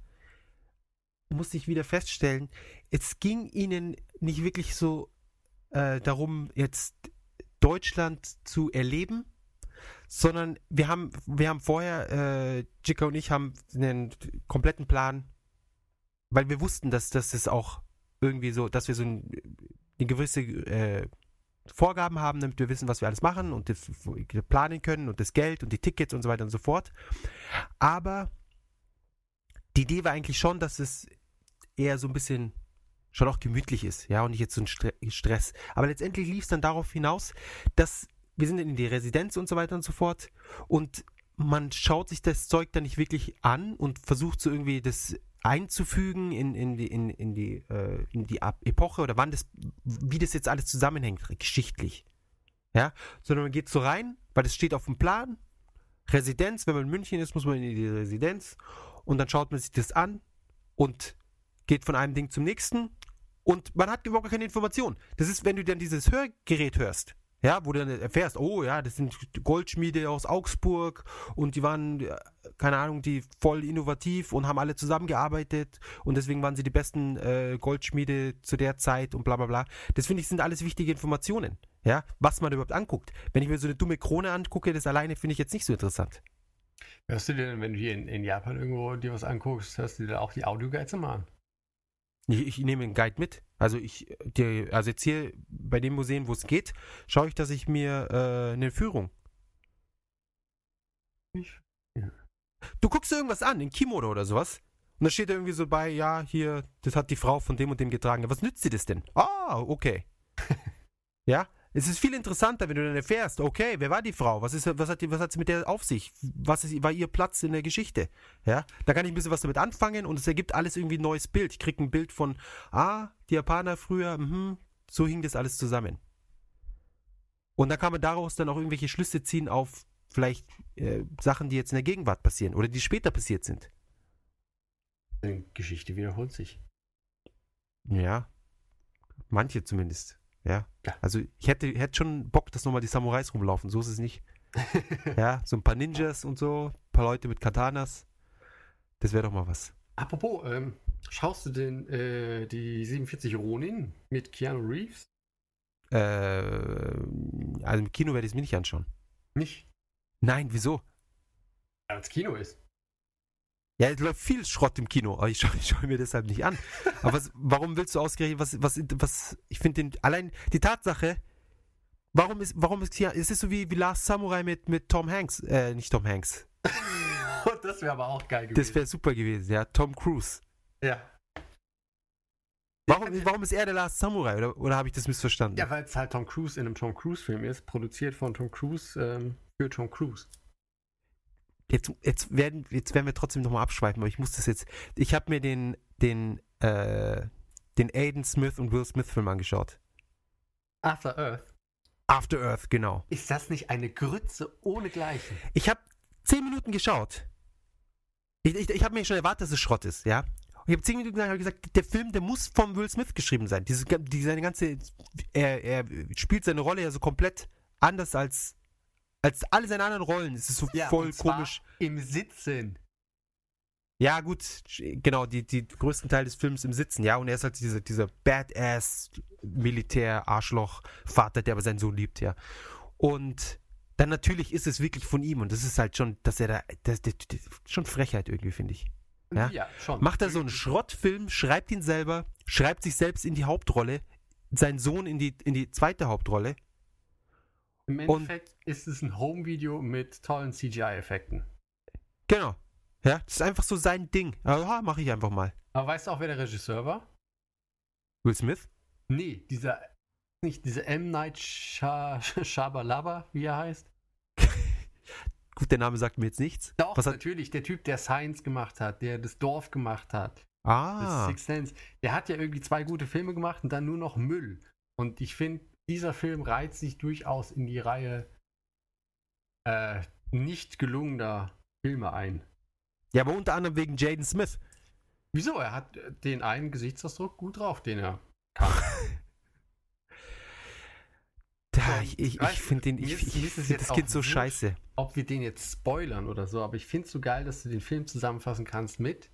musste ich wieder feststellen, es ging ihnen nicht wirklich so äh, darum, jetzt Deutschland zu erleben, sondern wir haben, wir haben vorher, äh, Jika und ich haben einen kompletten Plan, weil wir wussten, dass, dass es auch irgendwie so, dass wir so ein, eine gewisse äh, Vorgaben haben, damit wir wissen, was wir alles machen und das planen können und das Geld und die Tickets und so weiter und so fort. Aber die Idee war eigentlich schon, dass es eher so ein bisschen schon auch gemütlich ist, ja, und nicht jetzt so ein Stre Stress. Aber letztendlich lief es dann darauf hinaus, dass wir sind in die Residenz und so weiter und so fort und man schaut sich das Zeug dann nicht wirklich an und versucht so irgendwie das einzufügen in, in die, in, in die, äh, in die Epoche oder wann das, wie das jetzt alles zusammenhängt, geschichtlich. Ja, sondern man geht so rein, weil das steht auf dem Plan. Residenz, wenn man in München ist, muss man in die Residenz und dann schaut man sich das an und geht von einem Ding zum nächsten und man hat überhaupt keine Information. Das ist, wenn du dann dieses Hörgerät hörst, ja, wo du dann erfährst, oh ja, das sind Goldschmiede aus Augsburg und die waren, äh, keine Ahnung, die voll innovativ und haben alle zusammengearbeitet und deswegen waren sie die besten äh, Goldschmiede zu der Zeit und bla bla bla. Das finde ich sind alles wichtige Informationen, ja, was man überhaupt anguckt. Wenn ich mir so eine dumme Krone angucke, das alleine finde ich jetzt nicht so interessant. Hörst du dir denn, wenn du hier in, in Japan irgendwo dir was anguckst, hörst du dir auch die Audioguides immer an? Ich, ich nehme einen Guide mit. Also ich, die, also jetzt hier bei den Museen, wo es geht, schaue ich, dass ich mir äh, eine Führung. Ich, Du guckst dir irgendwas an, in Kimono oder sowas. Und da steht da irgendwie so bei, ja, hier, das hat die Frau von dem und dem getragen. Was nützt dir das denn? Ah, okay. *laughs* ja, es ist viel interessanter, wenn du dann erfährst, okay, wer war die Frau? Was, ist, was, hat, die, was hat sie mit der auf sich? Was ist, war ihr Platz in der Geschichte? Ja, da kann ich ein bisschen was damit anfangen und es ergibt alles irgendwie ein neues Bild. Ich kriege ein Bild von, ah, die Japaner früher, mhm, so hing das alles zusammen. Und dann kann man daraus dann auch irgendwelche Schlüsse ziehen auf vielleicht äh, Sachen, die jetzt in der Gegenwart passieren oder die später passiert sind. die Geschichte wiederholt sich. Ja, manche zumindest. Ja, also ich hätte, hätte schon Bock, dass nochmal die Samurais rumlaufen. So ist es nicht. *laughs* ja, so ein paar Ninjas und so, ein paar Leute mit Katanas. Das wäre doch mal was. Apropos, ähm, schaust du denn äh, die 47 Ronin mit Keanu Reeves? Äh, also im Kino werde ich es mir nicht anschauen. Nicht. Nein, wieso? Ja, als Kino ist. Ja, es läuft viel Schrott im Kino, aber ich schaue *laughs* schau mir deshalb nicht an. Aber was, warum willst du ausgerechnet, was, was, was, ich finde den, allein die Tatsache, warum ist, warum ist hier, es ist so wie, wie Last Samurai mit, mit Tom Hanks, äh, nicht Tom Hanks. *laughs* das wäre aber auch geil gewesen. Das wäre super gewesen, ja, Tom Cruise. ja. Warum, warum ist er der Last Samurai, oder, oder habe ich das missverstanden? Ja, weil es halt Tom Cruise in einem Tom Cruise-Film ist, produziert von Tom Cruise ähm, für Tom Cruise. Jetzt, jetzt, werden, jetzt werden wir trotzdem nochmal abschweifen, aber ich muss das jetzt. Ich habe mir den den, äh, den Aiden Smith und Will Smith Film angeschaut. After Earth. After Earth, genau. Ist das nicht eine Grütze ohnegleichen? Ich habe zehn Minuten geschaut. Ich, ich, ich habe mir schon erwartet, dass es Schrott ist, ja. Und ich habe zehn Minuten lang gesagt, der Film, der muss von Will Smith geschrieben sein. Diese, die, seine ganze, er, er spielt seine Rolle ja so komplett anders als, als alle seine anderen Rollen. Es ist so voll und zwar komisch. Im Sitzen. Ja, gut, genau, die, die größten Teil des Films im Sitzen, ja, und er ist halt dieser, dieser Badass Militär-Arschloch-Vater, der aber seinen Sohn liebt, ja. Und dann natürlich ist es wirklich von ihm und das ist halt schon, dass er da, das, das, das, schon Frechheit irgendwie, finde ich. Ja? schon. Macht er so einen Schrottfilm, schreibt ihn selber, schreibt sich selbst in die Hauptrolle, seinen Sohn in die, in die zweite Hauptrolle. Im Endeffekt ist es ein Home-Video mit tollen CGI-Effekten. Genau. Ja, das ist einfach so sein Ding. Aha, mache ich einfach mal. Aber weißt du auch, wer der Regisseur war? Will Smith? Nee, dieser, nicht dieser M. Night Sha *laughs* Shabalaba, wie er heißt. *laughs* Gut, der Name sagt mir jetzt nichts. Doch, Was hat, natürlich, der Typ, der Science gemacht hat, der das Dorf gemacht hat, das ah, Sixth Sense, der hat ja irgendwie zwei gute Filme gemacht und dann nur noch Müll. Und ich finde, dieser Film reizt sich durchaus in die Reihe äh, nicht gelungener Filme ein. ja, aber unter anderem wegen Jaden Smith. Wieso? Er hat äh, den einen Gesichtsausdruck gut drauf, den er kann. *laughs* Da, ich ich, ich finde den, ich, ich, mir ist es find jetzt das Kind so scheiße. Ob wir den jetzt spoilern oder so, aber ich finde es so geil, dass du den Film zusammenfassen kannst mit.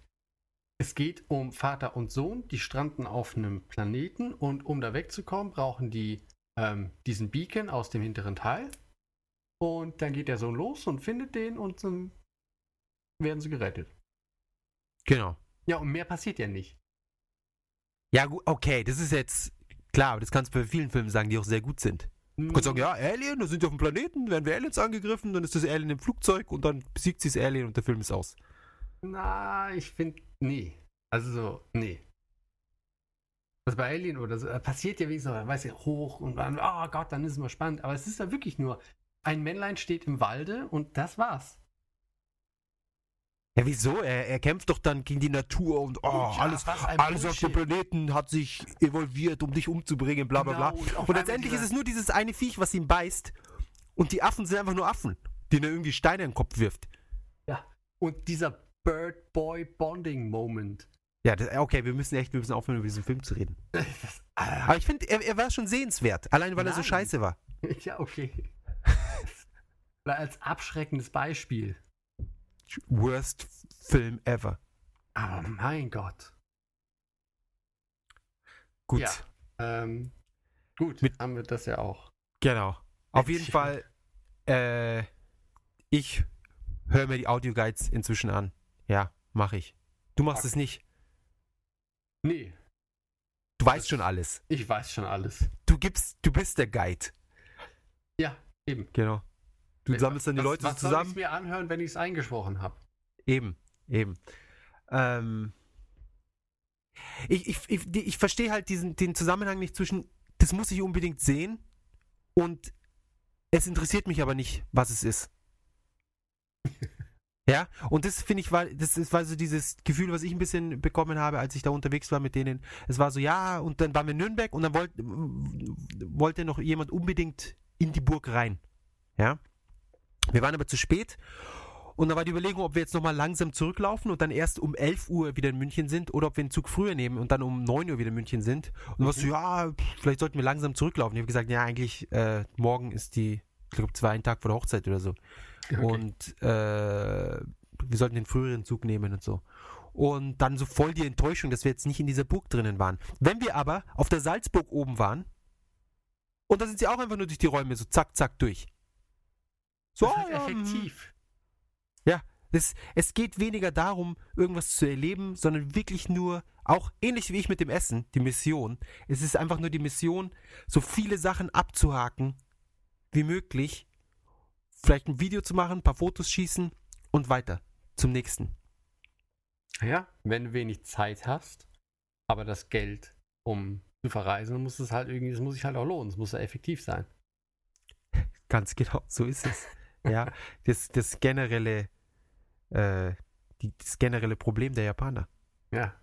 Es geht um Vater und Sohn, die stranden auf einem Planeten und um da wegzukommen, brauchen die ähm, diesen Beacon aus dem hinteren Teil. Und dann geht der Sohn los und findet den und dann werden sie gerettet. Genau. Ja, und mehr passiert ja nicht. Ja, gut, okay, das ist jetzt klar, aber das kannst du bei vielen Filmen sagen, die auch sehr gut sind. Du kannst sagen, ja, Alien, da sind die auf dem Planeten, werden wir Aliens angegriffen, dann ist das Alien im Flugzeug und dann besiegt sie das Alien und der Film ist aus. Na, ich finde, nee. Also so, nee. Was bei Alien oder so, äh, passiert ja wenigstens, noch, weiß ich, hoch und dann, oh Gott, dann ist es mal spannend. Aber es ist ja wirklich nur, ein Männlein steht im Walde und das war's. Ja, wieso? Er, er kämpft doch dann gegen die Natur und oh, Ja, alles, alles auf dem. Planeten hat sich evolviert, um dich umzubringen, bla bla bla. Genau, und Und letztendlich ist es nur dieses eine Viech, was ihn beißt und die Affen sind einfach nur Affen, denen er irgendwie Steine in den Kopf wirft. Ja. Und dieser Bird-Boy-Bonding-Moment. Ja, das, okay, wir müssen echt, wir müssen aufhören, über diesen Film zu reden. *laughs* Das, Aber ich finde, er, er war schon sehenswert, allein weil er so Nein. scheiße war. *laughs* ja, okay. *laughs* Oder als abschreckendes Beispiel. Worst Film ever. Aber mein Gott. Gut, Ja. Ähm, gut, Mit- haben wir das ja auch. genau. Auf jeden. Fall, äh, ich höre mir die Audioguides inzwischen an. Ja, mache ich. Du machst Okay. es nicht. Nee, Du weißt schon alles. ich weiß schon alles. Du gibst, du bist der Guide. Ja, eben. Genau. Du sammelst dann die was, Leute was so Soll ich zusammen. mir anhören, wenn ich es eingesprochen habe? Eben, eben. Ähm, ich ich, ich, ich verstehe halt diesen, den Zusammenhang nicht zwischen, das muss ich unbedingt sehen und es interessiert mich aber nicht, was es ist. *laughs* ja, und das finde ich, war, das ist, war so dieses Gefühl, was ich ein bisschen bekommen habe, als ich da unterwegs war mit denen. Es war so, ja, und dann waren wir in Nürnberg und dann wollt, wollte noch jemand unbedingt in die Burg rein. Ja. Wir waren aber zu spät und dann war die Überlegung, ob wir jetzt nochmal langsam zurücklaufen und dann erst um 11 Uhr wieder in München sind oder ob wir den Zug früher nehmen und dann um 9 Uhr wieder in München sind. Und dann warst du, ja, vielleicht sollten wir langsam zurücklaufen. Ich habe gesagt, ja, eigentlich, äh, morgen ist die, ich glaube, zwei einen Tag vor der Hochzeit oder so. Und äh, wir sollten den früheren Zug nehmen und so. Und dann so voll die Enttäuschung, dass wir jetzt nicht in dieser Burg drinnen waren. Wenn wir aber auf der Salzburg oben waren, und da sind sie auch einfach nur durch die Räume so zack, zack durch. So, das ist mhm. effektiv. ja, das, es geht weniger darum, irgendwas zu erleben, sondern wirklich nur, auch ähnlich wie ich mit dem Essen, die Mission. Es ist einfach nur die Mission, so viele Sachen abzuhaken wie möglich, vielleicht ein Video zu machen, ein paar Fotos schießen und weiter zum nächsten. Ja, wenn du wenig Zeit hast, aber das Geld, um zu verreisen, dann muss es halt irgendwie, das muss sich halt auch lohnen, es muss ja effektiv sein. *laughs* Ganz genau, so ist es. Ja, das, das generelle, äh, die, das generelle Problem der Japaner. Ja.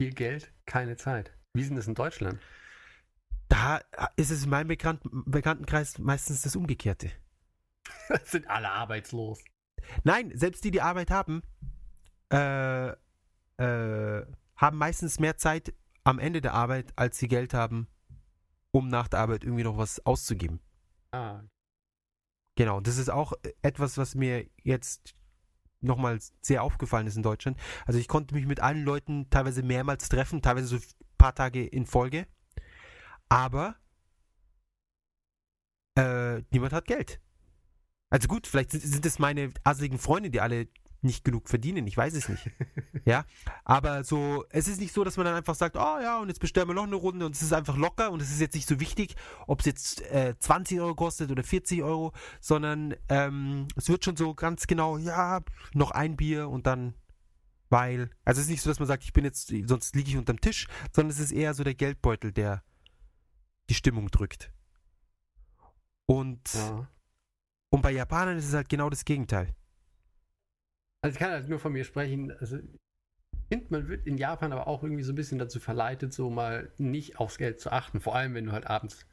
Viel Geld, keine Zeit. Wie ist denn das in Deutschland? Da ist es in meinem Bekannt Bekanntenkreis meistens das Umgekehrte. *laughs* sind alle arbeitslos. Nein, selbst die, die Arbeit haben, äh, äh, haben meistens mehr Zeit am Ende der Arbeit, als sie Geld haben, um nach der Arbeit irgendwie noch was auszugeben. Ah, Genau, das ist auch etwas, was mir jetzt nochmal sehr aufgefallen ist in Deutschland. Also ich konnte mich mit allen Leuten teilweise mehrmals treffen, teilweise so ein paar Tage in Folge. Aber äh, niemand hat Geld. Also gut, vielleicht sind, es meine asseligen Freunde, die alle nicht genug verdienen. Ich weiß es nicht. *laughs* ja, aber so, es ist nicht so, dass man dann einfach sagt, oh ja, und jetzt bestellen wir noch eine Runde und es ist einfach locker und es ist jetzt nicht so wichtig, ob es jetzt äh, 20 Euro kostet oder 40 Euro, sondern ähm, es wird schon so ganz genau, ja, noch ein Bier und dann, weil, also es ist nicht so, dass man sagt, ich bin jetzt, sonst liege ich unterm Tisch, sondern es ist eher so der Geldbeutel, der die Stimmung drückt. Und, ja. Und bei Japanern ist es halt genau das Gegenteil. Also ich kann halt nur von mir sprechen. Also ich finde, man wird in Japan aber auch irgendwie so ein bisschen dazu verleitet, so mal nicht aufs Geld zu achten. Vor allem, wenn du halt abends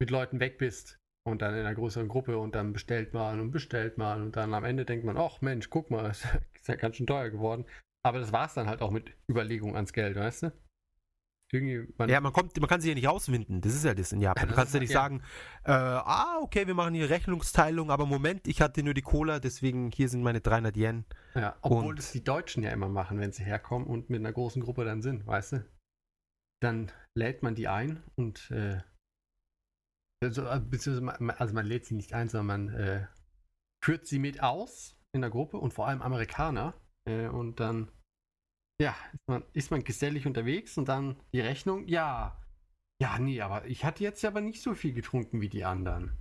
mit Leuten weg bist und dann in einer größeren Gruppe und dann bestellt mal und bestellt mal und dann am Ende denkt man, ach Mensch, guck mal, *laughs* ist ja ganz schön teuer geworden. Aber das war es dann halt auch mit Überlegung ans Geld, weißt du? Irgendwie, man, Ja, man kommt, man kann sich ja nicht rauswinden. Das ist ja das in Japan. Ja, du kannst ja nicht ja. sagen, äh, ah, okay, wir machen hier Rechnungsteilung, aber Moment, ich hatte nur die Cola, deswegen hier sind meine 300 Yen. ja, obwohl und- das die Deutschen ja immer machen, wenn sie herkommen und mit einer großen Gruppe dann sind, weißt du? Dann lädt man die ein und äh, also, äh, beziehungsweise man, also man lädt sie nicht ein, sondern man äh, führt sie mit aus in der Gruppe und vor allem Amerikaner. Äh, und dann, ja, ist man, ist man gesellig unterwegs und dann die Rechnung, ja, ja, nee, aber ich hatte jetzt aber nicht so viel getrunken wie die anderen.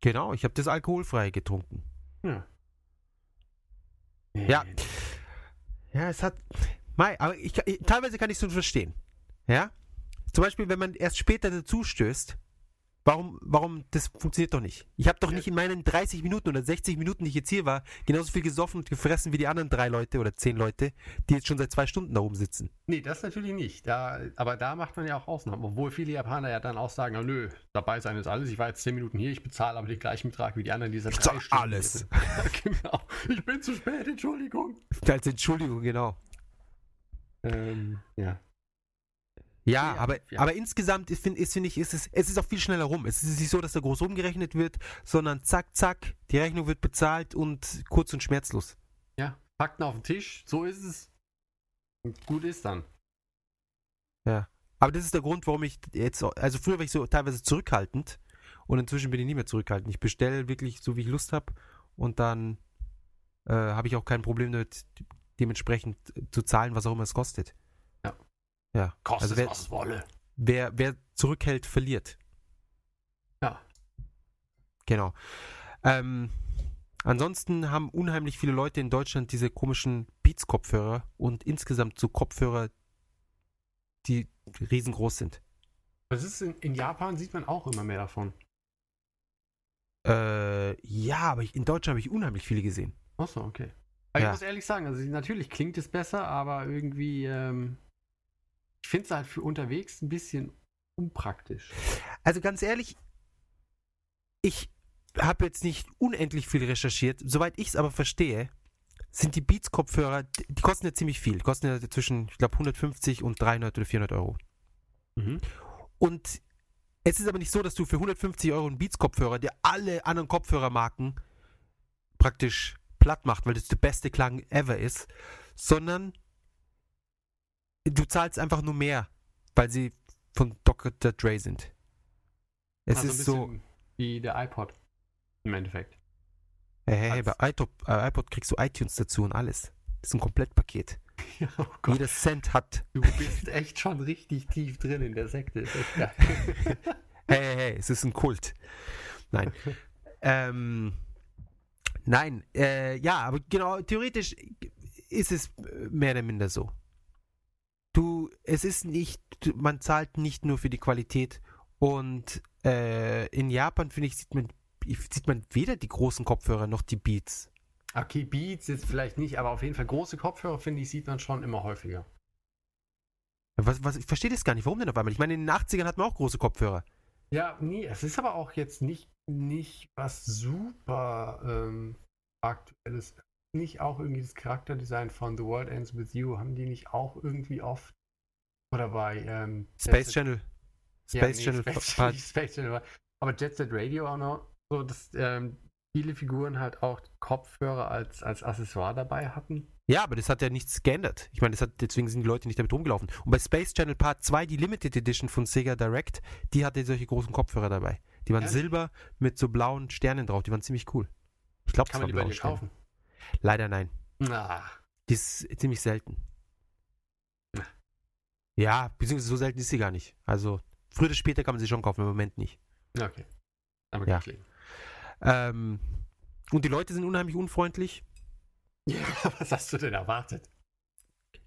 Genau, ich habe das alkoholfrei getrunken. Ja. Ja. Ja, es hat. Mei, aber ich, ich, teilweise kann ich es schon verstehen. Ja? Zum Beispiel, wenn man erst später dazu stößt, warum, warum, das funktioniert doch nicht. Ich habe doch nicht in meinen 30 Minuten oder 60 Minuten, die ich jetzt hier war, genauso viel gesoffen und gefressen wie die anderen drei Leute oder zehn Leute, die jetzt schon seit zwei Stunden da oben sitzen. Nee, das natürlich nicht. Da, aber da macht man ja auch Ausnahmen. Obwohl viele Japaner ja dann auch sagen, "Ah, nö, dabei sein ist alles. Ich war jetzt 10 Minuten hier, ich bezahle aber den gleichen Betrag wie die anderen, die seit Ich drei zahl Stunden alles. *laughs* genau. Ich bin zu spät, Entschuldigung. Als Entschuldigung, genau. Ähm, ja. Ja, Ja, aber, ja. aber insgesamt ist, finde find ich, ist es, es ist auch viel schneller rum. Es ist nicht so, dass da groß rumgerechnet wird, sondern zack, zack, die Rechnung wird bezahlt und kurz und schmerzlos. Ja, Fakten auf den Tisch, so ist es. Und gut ist dann. Aber das ist der Grund, warum ich jetzt, also früher war ich so teilweise zurückhaltend und inzwischen bin ich nicht mehr zurückhaltend. Ich bestelle wirklich so, wie ich Lust habe und dann äh, habe ich auch kein Problem damit, dementsprechend zu zahlen, was auch immer es kostet. Ja. Kostet also wer, was es wolle. wer, wer zurückhält, verliert. Ja. Genau. Ähm, ansonsten haben unheimlich viele Leute in Deutschland diese komischen Beats-Kopfhörer und insgesamt so Kopfhörer, die riesengroß sind. Das ist in, in Japan sieht man auch immer mehr davon. Äh, ja, aber ich, in Deutschland habe ich unheimlich viele gesehen. Achso, okay. Aber Ja. ich muss ehrlich sagen, also natürlich klingt es besser, aber irgendwie, ähm, ich finde es halt für unterwegs ein bisschen unpraktisch. Also ganz ehrlich, ich habe jetzt nicht unendlich viel recherchiert. Soweit ich es aber verstehe, sind die Beats-Kopfhörer, die kosten ja ziemlich viel. Die kosten ja zwischen, ich glaube, 150 und 300 oder 400 Euro. Mhm. Und es ist aber nicht so, dass du für 150 Euro einen Beats-Kopfhörer, der alle anderen Kopfhörermarken praktisch platt macht, weil das der beste Klang ever ist, sondern du zahlst einfach nur mehr, weil sie von Dr. Dre sind. Es Also ist so, wie der iPod im Endeffekt. hey, hey, hey, bei iPod, äh, iPod kriegst du iTunes dazu und alles. Das ist ein Komplettpaket. *laughs* Ja, oh Gott, Jeder Cent hat, du bist *laughs* echt schon richtig tief drin in der Sekte. *laughs* Hey, hey, hey, es ist ein Kult. Nein. ähm, nein, äh, ja, aber genau, theoretisch ist es mehr oder minder so. Du, es ist nicht, man zahlt nicht nur für die Qualität und äh, in Japan, finde ich, sieht man, sieht man weder die großen Kopfhörer noch die Beats. okay, Beats jetzt vielleicht nicht, aber auf jeden Fall große Kopfhörer, finde ich, sieht man schon immer häufiger. Was, was, ich verstehe das gar nicht. Warum denn auf einmal? Ich meine, in den 80ern hatten wir auch große Kopfhörer. Ja, nee, es ist aber auch jetzt nicht, nicht was super ähm, aktuelles. Nicht auch irgendwie das Charakterdesign von The World Ends With You, haben die nicht auch irgendwie oft oder bei ähm, Space Channel. Space nee, Channel. Space, Part- *laughs* Space Channel, war- aber Jet Set Radio auch noch so, dass ähm, viele Figuren halt auch Kopfhörer als, als Accessoire dabei hatten. Ja, aber das hat ja nichts geändert. Ich meine, das hat, deswegen sind die Leute nicht damit rumgelaufen. Und bei Space Channel Part 2, die Limited Edition von Sega Direct, die hatte solche großen Kopfhörer dabei. Die waren Ja? silber mit so blauen Sternen drauf. Die waren ziemlich cool. Ich glaube, das Kann waren man die bei blaue Sterne. kaufen? Leider nein. Na, Die ist ziemlich selten. Ja, beziehungsweise so selten ist sie gar nicht. Also früher oder später kann man sie schon kaufen, im Moment nicht. okay. Aber Ja. Ähm, und die Leute sind unheimlich unfreundlich. *laughs* Ja, was hast du denn erwartet?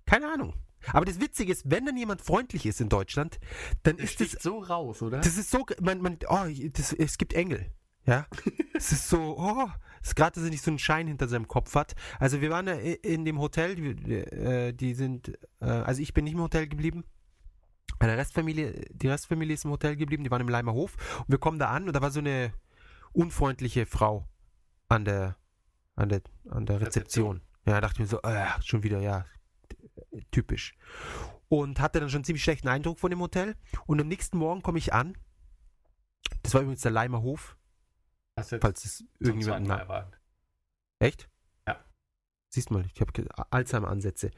Keine Ahnung. Aber das Witzige ist, wenn dann jemand freundlich ist in Deutschland, dann Das ist das sticht so raus, oder? Das ist so, man, man, oh, das, es gibt Engel. Ja, *laughs* es ist so, oh, es ist gerade, dass er nicht so einen Schein hinter seinem Kopf hat. Also wir waren ja in dem Hotel, die, äh, die sind, äh, also ich bin nicht im Hotel geblieben. Meine Restfamilie, die Restfamilie ist im Hotel geblieben, die waren im Leimer Hof. Und wir kommen da an und da war so eine unfreundliche Frau an der, an der, an der Rezeption. Ja, da dachte ich mir so, äh, schon wieder, ja, typisch. Und hatte dann schon einen ziemlich schlechten Eindruck von dem Hotel. Und am nächsten Morgen komme ich an. Das war übrigens der Leimer Hof, Jetzt falls es irgendjemand. Mal echt? Ja. Siehst mal, ich habe Alzheimer-Ansätze.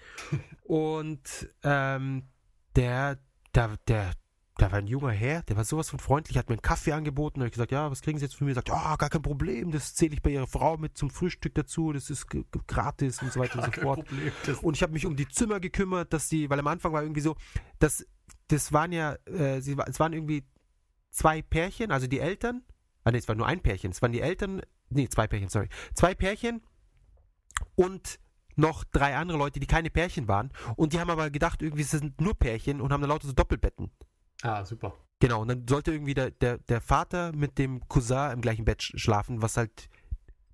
Und ähm, der, der, der, da war ein junger Herr, der war sowas von freundlich, hat mir einen Kaffee angeboten. Da habe ich gesagt, ja, was kriegen Sie jetzt von mir? Er sagt, ja, gar kein Problem, das zähle ich bei Ihrer Frau mit zum Frühstück dazu, das ist gratis und so weiter und so fort. Problem. Das, Und ich habe mich um die Zimmer gekümmert, dass die, weil am Anfang war irgendwie so, dass das waren ja, äh, sie, es waren irgendwie zwei Pärchen, also die Eltern, ah nee, es war nur ein Pärchen, es waren die Eltern, nee, zwei Pärchen, sorry, zwei Pärchen und noch drei andere Leute, die keine Pärchen waren und die haben aber gedacht, irgendwie es sind nur Pärchen und haben dann lauter so Doppelbetten. ah, super. Genau, und dann sollte irgendwie der, der, der Vater mit dem Cousin im gleichen Bett sch- schlafen, was halt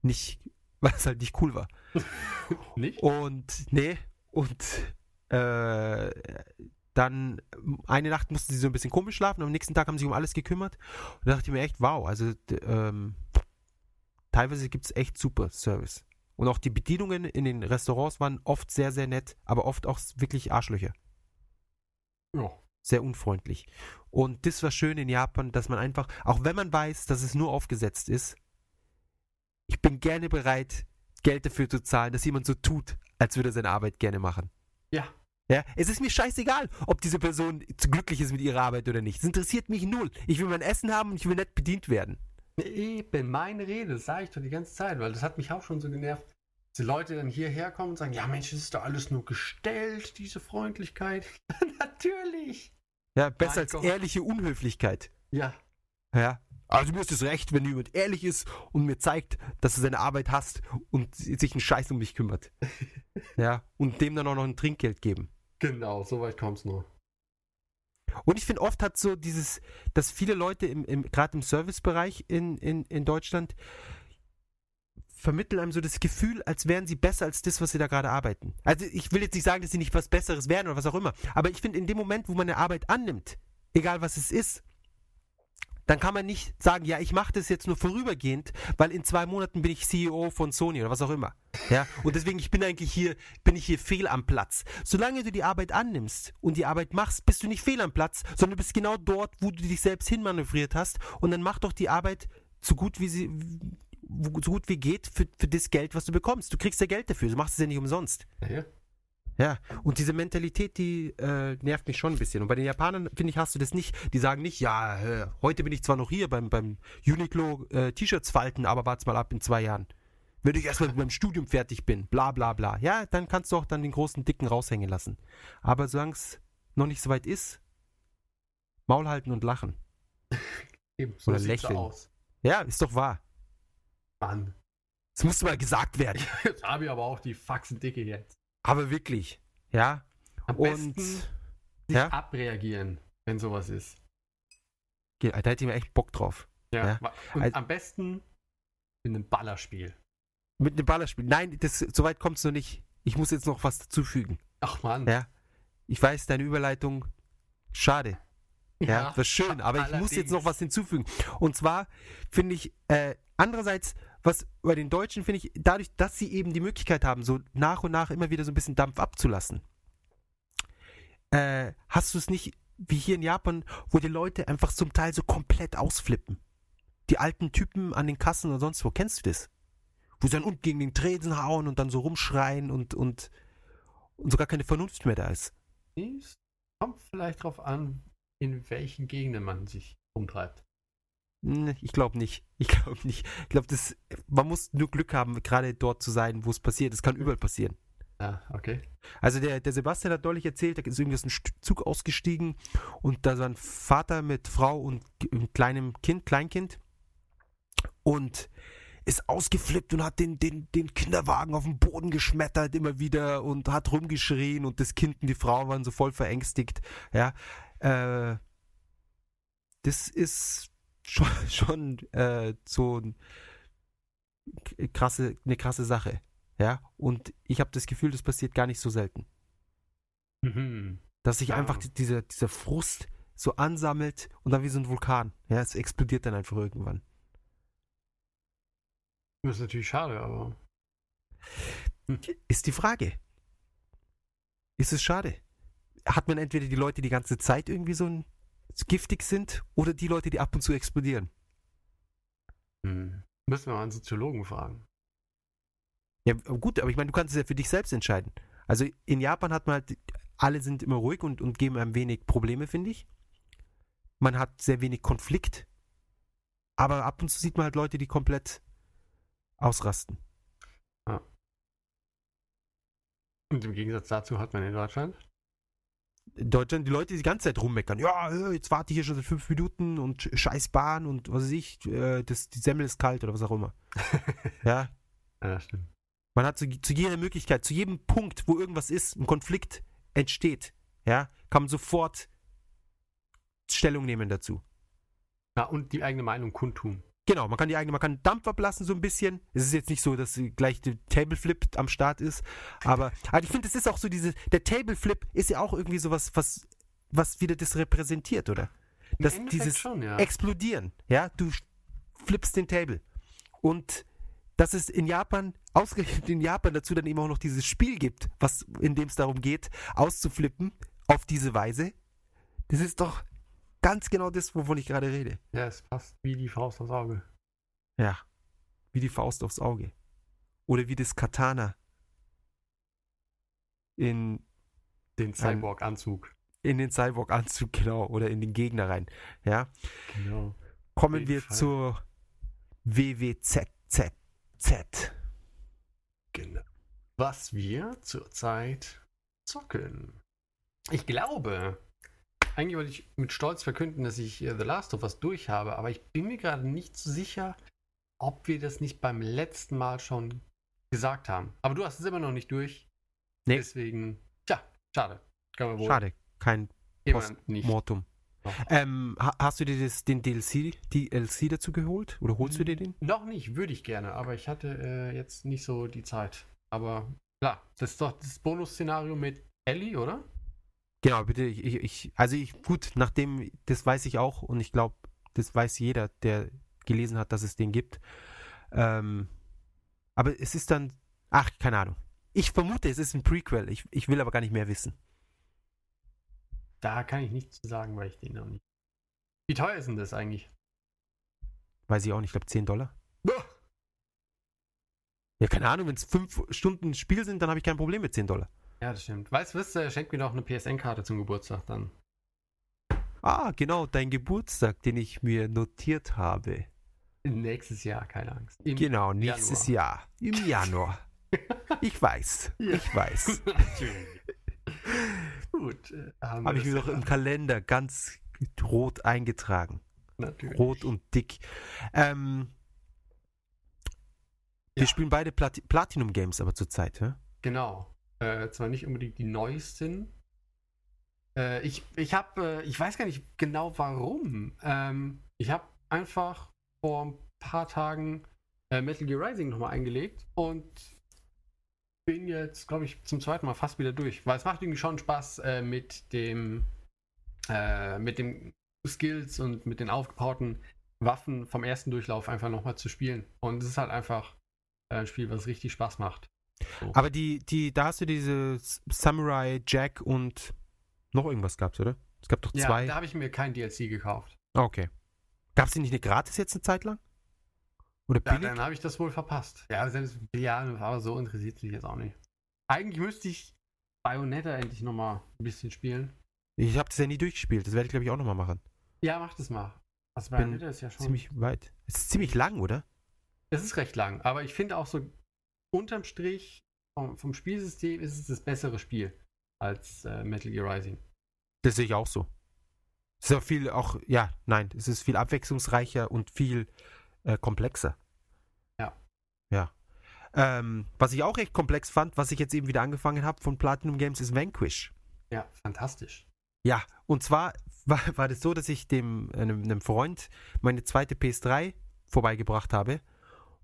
nicht, *laughs* was halt nicht cool war. *laughs* Nicht? Und nee, und äh, dann eine Nacht mussten sie so ein bisschen komisch schlafen, am nächsten Tag haben sie sich um alles gekümmert. Und da dachte ich mir echt, wow, also ähm, teilweise gibt es echt super Service. Und auch die Bedienungen in den Restaurants waren oft sehr, sehr nett, aber oft auch wirklich Arschlöcher. Ja. Sehr unfreundlich. Und das war schön in Japan, dass man einfach, auch wenn man weiß, dass es nur aufgesetzt ist, ich bin gerne bereit, Geld dafür zu zahlen, dass jemand so tut, als würde er seine Arbeit gerne machen. Ja. Ja, es ist mir scheißegal, ob diese Person glücklich ist mit ihrer Arbeit oder nicht. Es interessiert mich null. Ich will mein Essen haben und ich will nett bedient werden. Eben, meine Rede, das sage ich doch die ganze Zeit, weil das hat mich auch schon so genervt. Dass die Leute dann hierher kommen und sagen, ja Mensch, das ist doch alles nur gestellt, diese Freundlichkeit. *laughs* Natürlich. Ja, besser Mein als Gott. ehrliche Unhöflichkeit. Ja. Ja. Also mir ist es recht, wenn jemand ehrlich ist und mir zeigt, dass er seine Arbeit hasst und sich einen Scheiß um mich kümmert. *laughs* ja. Und dem dann auch noch ein Trinkgeld geben. Genau, so weit kommt's nur. Und ich finde, oft hat so dieses, dass viele Leute im, im, gerade im Servicebereich in, in, in Deutschland vermitteln einem so das Gefühl, als wären sie besser als das, was sie da gerade arbeiten. Also ich will jetzt nicht sagen, dass sie nicht was Besseres werden oder was auch immer, aber ich finde, in dem Moment, wo man eine Arbeit annimmt, egal was es ist, dann kann man nicht sagen, ja, ich mache das jetzt nur vorübergehend, weil in zwei Monaten bin ich CEO von Sony oder was auch immer. Ja, und deswegen, ich bin eigentlich hier, bin ich hier fehl am Platz. Solange du die Arbeit annimmst und die Arbeit machst, bist du nicht fehl am Platz, sondern du bist genau dort, wo du dich selbst hinmanövriert hast und dann mach doch die Arbeit so gut wie sie, so gut wie geht für, für das Geld, was du bekommst. Du kriegst ja Geld dafür, du machst es ja nicht umsonst. Ja. Ja, und diese Mentalität, die äh, nervt mich schon ein bisschen. Und bei den Japanern, finde ich, hast du das nicht. Die sagen nicht, ja, äh, heute bin ich zwar noch hier beim, beim Uniqlo äh, T-Shirts falten, aber wart's mal ab in zwei Jahren. Wenn ich erstmal mit meinem Studium fertig bin, bla bla bla. Ja, dann kannst du auch dann den großen Dicken raushängen lassen. Aber solange es noch nicht so weit ist, Maul halten und lachen. *laughs* Eben, so Oder lächeln. aus. Ja, ist doch wahr. Mann. Das muss mal gesagt werden. *laughs* Jetzt habe ich aber auch die Faxen dicke jetzt. Aber wirklich. Ja. Am Und besten sich ja? abreagieren, wenn sowas ist. da hätte ich mir echt Bock drauf. Ja. Ja. Und Also- am besten in einem Ballerspiel. Mit einem Ballerspiel. Nein, das, so weit kommt es noch nicht. Ich muss jetzt noch was dazufügen. Ach Mann. Ja. Ich weiß, deine Überleitung, schade. Ja, war schön, aber ich muss jetzt noch was hinzufügen. Und zwar finde ich, äh, andererseits, was bei den Deutschen finde ich, dadurch, dass sie eben die Möglichkeit haben, so nach und nach immer wieder so ein bisschen Dampf abzulassen, äh, hast du es nicht wie hier in Japan, wo die Leute einfach zum Teil so komplett ausflippen. Die alten Typen an den Kassen oder sonst wo, kennst du das? Wo sie dann unten gegen den Tresen hauen und dann so rumschreien und, und, und sogar keine Vernunft mehr da ist. Es kommt vielleicht drauf an, in welchen Gegenden man sich umtreibt. Ne, Ich glaube nicht. Ich glaube nicht. Ich glaube, das, man muss nur Glück haben, gerade dort zu sein, wo es passiert. Es kann überall passieren. Ja, okay. Also der, der Sebastian hat deutlich erzählt, da ist irgendwie aus St- Zug ausgestiegen und da war ein Vater mit Frau und kleinem Kind, Kleinkind und ist ausgeflippt und hat den, den, den Kinderwagen auf den Boden geschmettert immer wieder und hat rumgeschrien und das Kind und die Frau waren so voll verängstigt. Ja, äh, das ist schon, *laughs* schon äh, so ein krasse, eine krasse Sache. Ja, und ich habe das Gefühl, das passiert gar nicht so selten. Mhm. Dass sich Ja. einfach die- dieser, dieser Frust so ansammelt und dann wie so ein Vulkan. Ja, es explodiert dann einfach irgendwann. Das ist natürlich schade, aber. Ist die Frage. Ist es schade? Hat man entweder die Leute die ganze Zeit irgendwie so ein, so giftig sind oder die Leute, die ab und zu explodieren? Hm. Müssen wir mal einen Soziologen fragen. Ja, gut, aber ich meine, du kannst es ja für dich selbst entscheiden. Also in Japan hat man halt, alle sind immer ruhig und, und geben einem wenig Probleme, finde ich. Man hat sehr wenig Konflikt. Aber ab und zu sieht man halt Leute, die komplett ausrasten. Und im Gegensatz dazu hat man in Deutschland. In Deutschland, die Leute die die ganze Zeit rummeckern. Ja, äh, jetzt warte ich hier schon seit fünf Minuten und scheiß Bahn und was weiß ich, äh, das, die Semmel ist kalt oder was auch immer. *laughs* ja, Ja, stimmt. Man hat zu, zu jeder Möglichkeit, zu jedem Punkt, wo irgendwas ist, ein Konflikt entsteht, ja, kann man sofort Stellung nehmen dazu. Ja, und die eigene Meinung kundtun. Genau, man kann die eigene, man kann Dampf ablassen so ein bisschen. Es ist jetzt nicht so, dass gleich der Tableflip am Start ist, aber, aber ich finde, es ist auch so diese, der Tableflip ist ja auch irgendwie sowas, was, was wieder das repräsentiert, oder? Im Das, Endeffekt dieses schon, ja. Explodieren, ja, du flippst den Table und dass es in Japan, ausgerechnet in Japan dazu dann eben auch noch dieses Spiel gibt, was, in dem es darum geht, auszuflippen auf diese Weise, das ist doch ganz genau das, wovon ich gerade rede. Ja, es passt wie die Faust aufs Auge. Ja. Wie die Faust aufs Auge. Oder wie das Katana in, Den Cyborg-Anzug. in den Cyborg-Anzug, *laughs* genau, oder in den Gegner rein. Ja. Genau. Kommen wir Fall. zur WWZZZ. Genau. Was wir zurzeit zocken. Ich glaube, eigentlich wollte ich mit Stolz verkünden, dass ich äh, The Last of Us durch habe, aber ich bin mir gerade nicht so sicher, ob wir das nicht beim letzten Mal schon gesagt haben. Aber du hast es immer noch nicht durch. Nee. Deswegen, tja, schade. Schade, kein jemand nicht. Mortum. Noch. Ähm, ha hast du dir das, den DLC, DLC dazu geholt? Oder holst du dir den? Noch nicht, würde ich gerne, aber ich hatte äh, jetzt nicht so die Zeit. Aber klar, das ist doch das Bonus-Szenario mit Ellie, oder? Genau, bitte, ich, ich, ich, also ich, gut, nachdem, das weiß ich auch und ich glaube, das weiß jeder, der gelesen hat, dass es den gibt. Ähm, aber es ist dann, ach, keine Ahnung. Ich vermute, es ist ein Prequel. Ich, ich will aber gar nicht mehr wissen. Da kann ich nichts zu sagen, weil ich den noch nicht. Wie teuer ist denn das eigentlich? Weiß ich auch nicht, ich glaube 10 Dollar. Ja, keine Ahnung, wenn es 5 Stunden Spiel sind, dann habe ich kein Problem mit 10 Dollar. Ja, das stimmt. Weißt du, was, er schenkt mir doch eine PSN-Karte zum Geburtstag dann. Ah, genau, dein Geburtstag, den ich mir notiert habe. Nächstes Jahr, keine Angst. Im Genau, nächstes Jahr. Im *laughs* Januar. Ich weiß, Ja. ich weiß. *laughs* Gut. äh, wir Habe ich mir doch im. Kalender ganz rot eingetragen. Natürlich. Rot und dick. Ähm, wir Ja. spielen beide Plat Platinum Games aber zurzeit, ja? Genau. Äh, zwar nicht unbedingt die neuesten. Äh, ich ich habe, äh, ich weiß gar nicht genau warum. Ähm, ich habe einfach vor ein paar Tagen äh, Metal Gear Rising nochmal eingelegt und bin jetzt, glaube ich, zum zweiten Mal fast wieder durch. Weil es macht irgendwie schon Spaß äh, mit dem äh, mit den Skills und mit den aufgebauten Waffen vom ersten Durchlauf einfach nochmal zu spielen. Und es ist halt einfach ein Spiel, was richtig Spaß macht. So. Aber die, die, da hast du diese Samurai Jack und noch irgendwas gab's, oder? Es gab doch ja, zwei. da habe ich mir kein DLC gekauft. Okay. Gab's die nicht eine gratis jetzt eine Zeit lang? Oder Ja, billig? dann habe ich das wohl verpasst. Ja, selbst, ja, aber so interessiert es mich jetzt auch nicht. Eigentlich müsste ich Bayonetta endlich nochmal ein bisschen spielen. ich habe das ja nie durchgespielt. Das werde ich, glaube ich, auch nochmal machen. Ja, mach das mal. Also Bin Bayonetta ist ja schon. Ziemlich weit. Es ist ziemlich lang, oder? Es ist recht lang, aber ich finde auch so unterm Strich vom, vom Spielsystem ist es das bessere Spiel als äh, Metal Gear Rising. Das sehe ich auch so. Es ist ja viel auch, ja, nein, es ist viel abwechslungsreicher und viel äh, komplexer. Ja. Ja. Ähm, was ich auch echt komplex fand, was ich jetzt eben wieder angefangen habe von Platinum Games, ist Vanquish. Ja, fantastisch. Ja, und zwar war, war das so, dass ich dem einem, einem Freund meine zweite PS3 vorbeigebracht habe.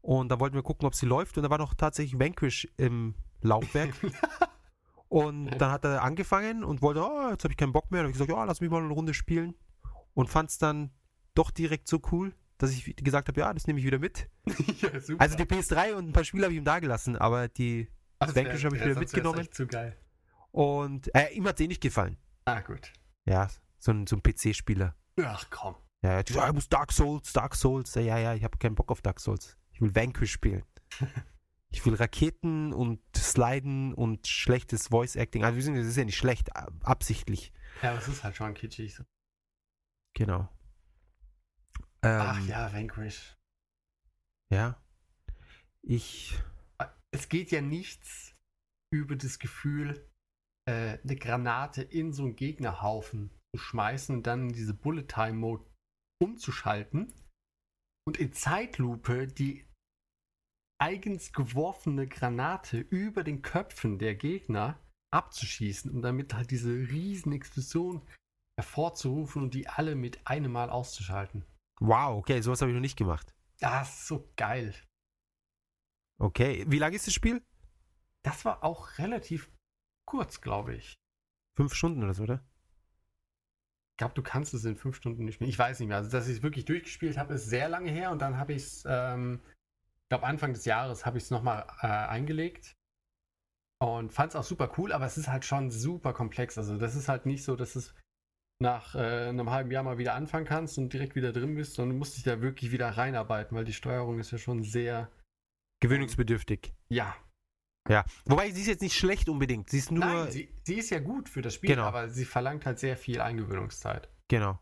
Und da wollten wir gucken, ob sie läuft. Und da war noch tatsächlich Vanquish im Laufwerk. *laughs* und dann hat er angefangen und wollte, oh, jetzt habe ich keinen Bock mehr. Und habe ich gesagt, ja, lass mich mal eine Runde spielen. Und fand es dann doch direkt so cool, dass ich gesagt habe, ja, das nehme ich wieder mit. *laughs* ja. Also die PS3 und ein paar Spiele habe ich ihm da gelassen, aber die Also Vanquish habe ich wieder mitgenommen. echt zu geil. und äh, ihm hat es eh nicht gefallen. Ah, gut. Ja, so ein, so ein PC-Spieler. Ach komm. Ja, hat gesagt, ich muss Dark Souls, Dark Souls. Ja, ja, ja, ich habe keinen Bock auf Dark Souls. Ich will Vanquish spielen. *laughs* ich will Raketen und Sliden und schlechtes Voice Acting. Also, wir sind- das ist ja nicht schlecht, ab- absichtlich. Ja, aber es ist halt schon kitschig. So. Genau. Ähm, Ach ja, Vanquish. ja. Ich. Es geht ja nichts über das Gefühl, äh, eine Granate in so einen Gegnerhaufen zu schmeißen und dann in diese Bullet Time Mode umzuschalten und in Zeitlupe die eigens geworfene Granate über den Köpfen der Gegner abzuschießen und damit halt diese riesen Explosion hervorzurufen und die alle mit einem Mal auszuschalten. Wow, okay, sowas habe ich noch nicht gemacht. Das ist so geil. Okay, wie lang ist das Spiel? Das war auch relativ kurz, glaube ich. Fünf Stunden oder so, oder? Ich glaube, du kannst es in fünf Stunden nicht mehr. Ich weiß nicht mehr. Also, dass ich es wirklich durchgespielt habe, ist sehr lange her und dann habe ich es, ähm, ich glaube, Anfang des Jahres habe ich es nochmal äh, eingelegt und fand es auch super cool, aber es ist halt schon super komplex. Also, das ist halt nicht so, dass es nach äh, einem halben Jahr mal wieder anfangen kannst und direkt wieder drin bist, sondern du musst dich da wirklich wieder reinarbeiten, weil die Steuerung ist ja schon sehr, Gewöhnungsbedürftig. ja. Ja. Wobei, sie ist jetzt nicht schlecht unbedingt. Sie ist nur. Nein, sie, sie ist ja gut für das Spiel, Genau. aber sie verlangt halt sehr viel Eingewöhnungszeit. Genau.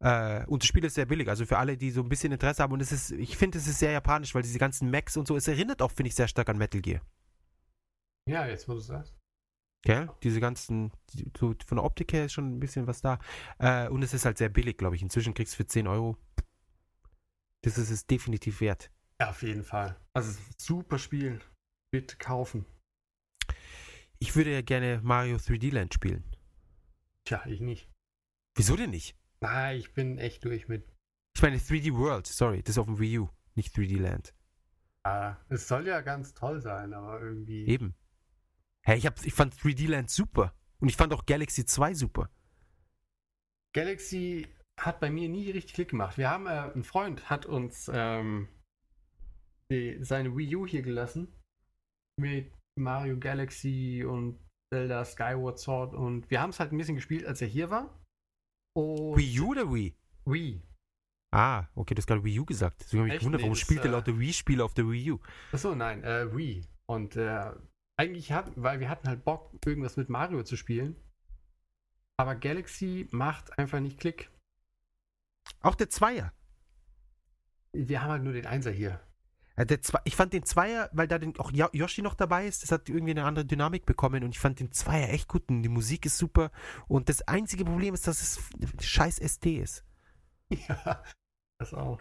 Äh, und das Spiel ist sehr billig, also für alle, die so ein bisschen Interesse haben. Und es ist, ich finde, es ist sehr japanisch, weil diese ganzen Mechs und so, es erinnert auch, finde ich, sehr stark an Metal Gear. Ja, jetzt wo du es sagst. Gell? Diese ganzen, die, so von der Optik her ist schon ein bisschen was da. Äh, und es ist halt sehr billig, glaube ich. Inzwischen kriegst du für 10 Euro. Das ist es definitiv wert. Ja, auf jeden Fall. Also, super Spiel. Bitte kaufen. Ich würde ja gerne Mario 3D Land spielen. Tja, ich nicht. Wieso denn nicht? Nein, ich bin echt durch mit. Ich meine 3D World, sorry, das ist auf dem Wii U, nicht 3D Land. Ah, es soll ja ganz toll sein, aber irgendwie. Eben. Hey, ich, hab, ich fand 3D Land super. Und ich fand auch Galaxy 2 super. Galaxy hat bei mir nie richtig Klick gemacht. Wir haben, äh, ein Freund hat uns ähm, die, seine Wii U hier gelassen. Mit Mario Galaxy und Zelda Skyward Sword. Und wir haben es halt ein bisschen gespielt, als er hier war. Und Wii U oder Wii? Wii. Ah, okay, du hast gerade Wii U gesagt. Deswegen habe ich gewundert, Nee, warum das, spielt der äh, lauter Wii-Spiele auf der Wii U? Achso, nein, äh, Wii. Und äh, eigentlich hatten, weil wir hatten halt Bock, irgendwas mit Mario zu spielen. Aber Galaxy macht einfach nicht Klick. Auch der Zweier. Wir haben halt nur den Einser hier. Zwei, ich fand den Zweier, weil da den, auch Yoshi noch dabei ist, das hat irgendwie eine andere Dynamik bekommen und ich fand den Zweier echt gut und die Musik ist super. Und das einzige Problem ist, dass es scheiß ST ist. *laughs* ja, das auch.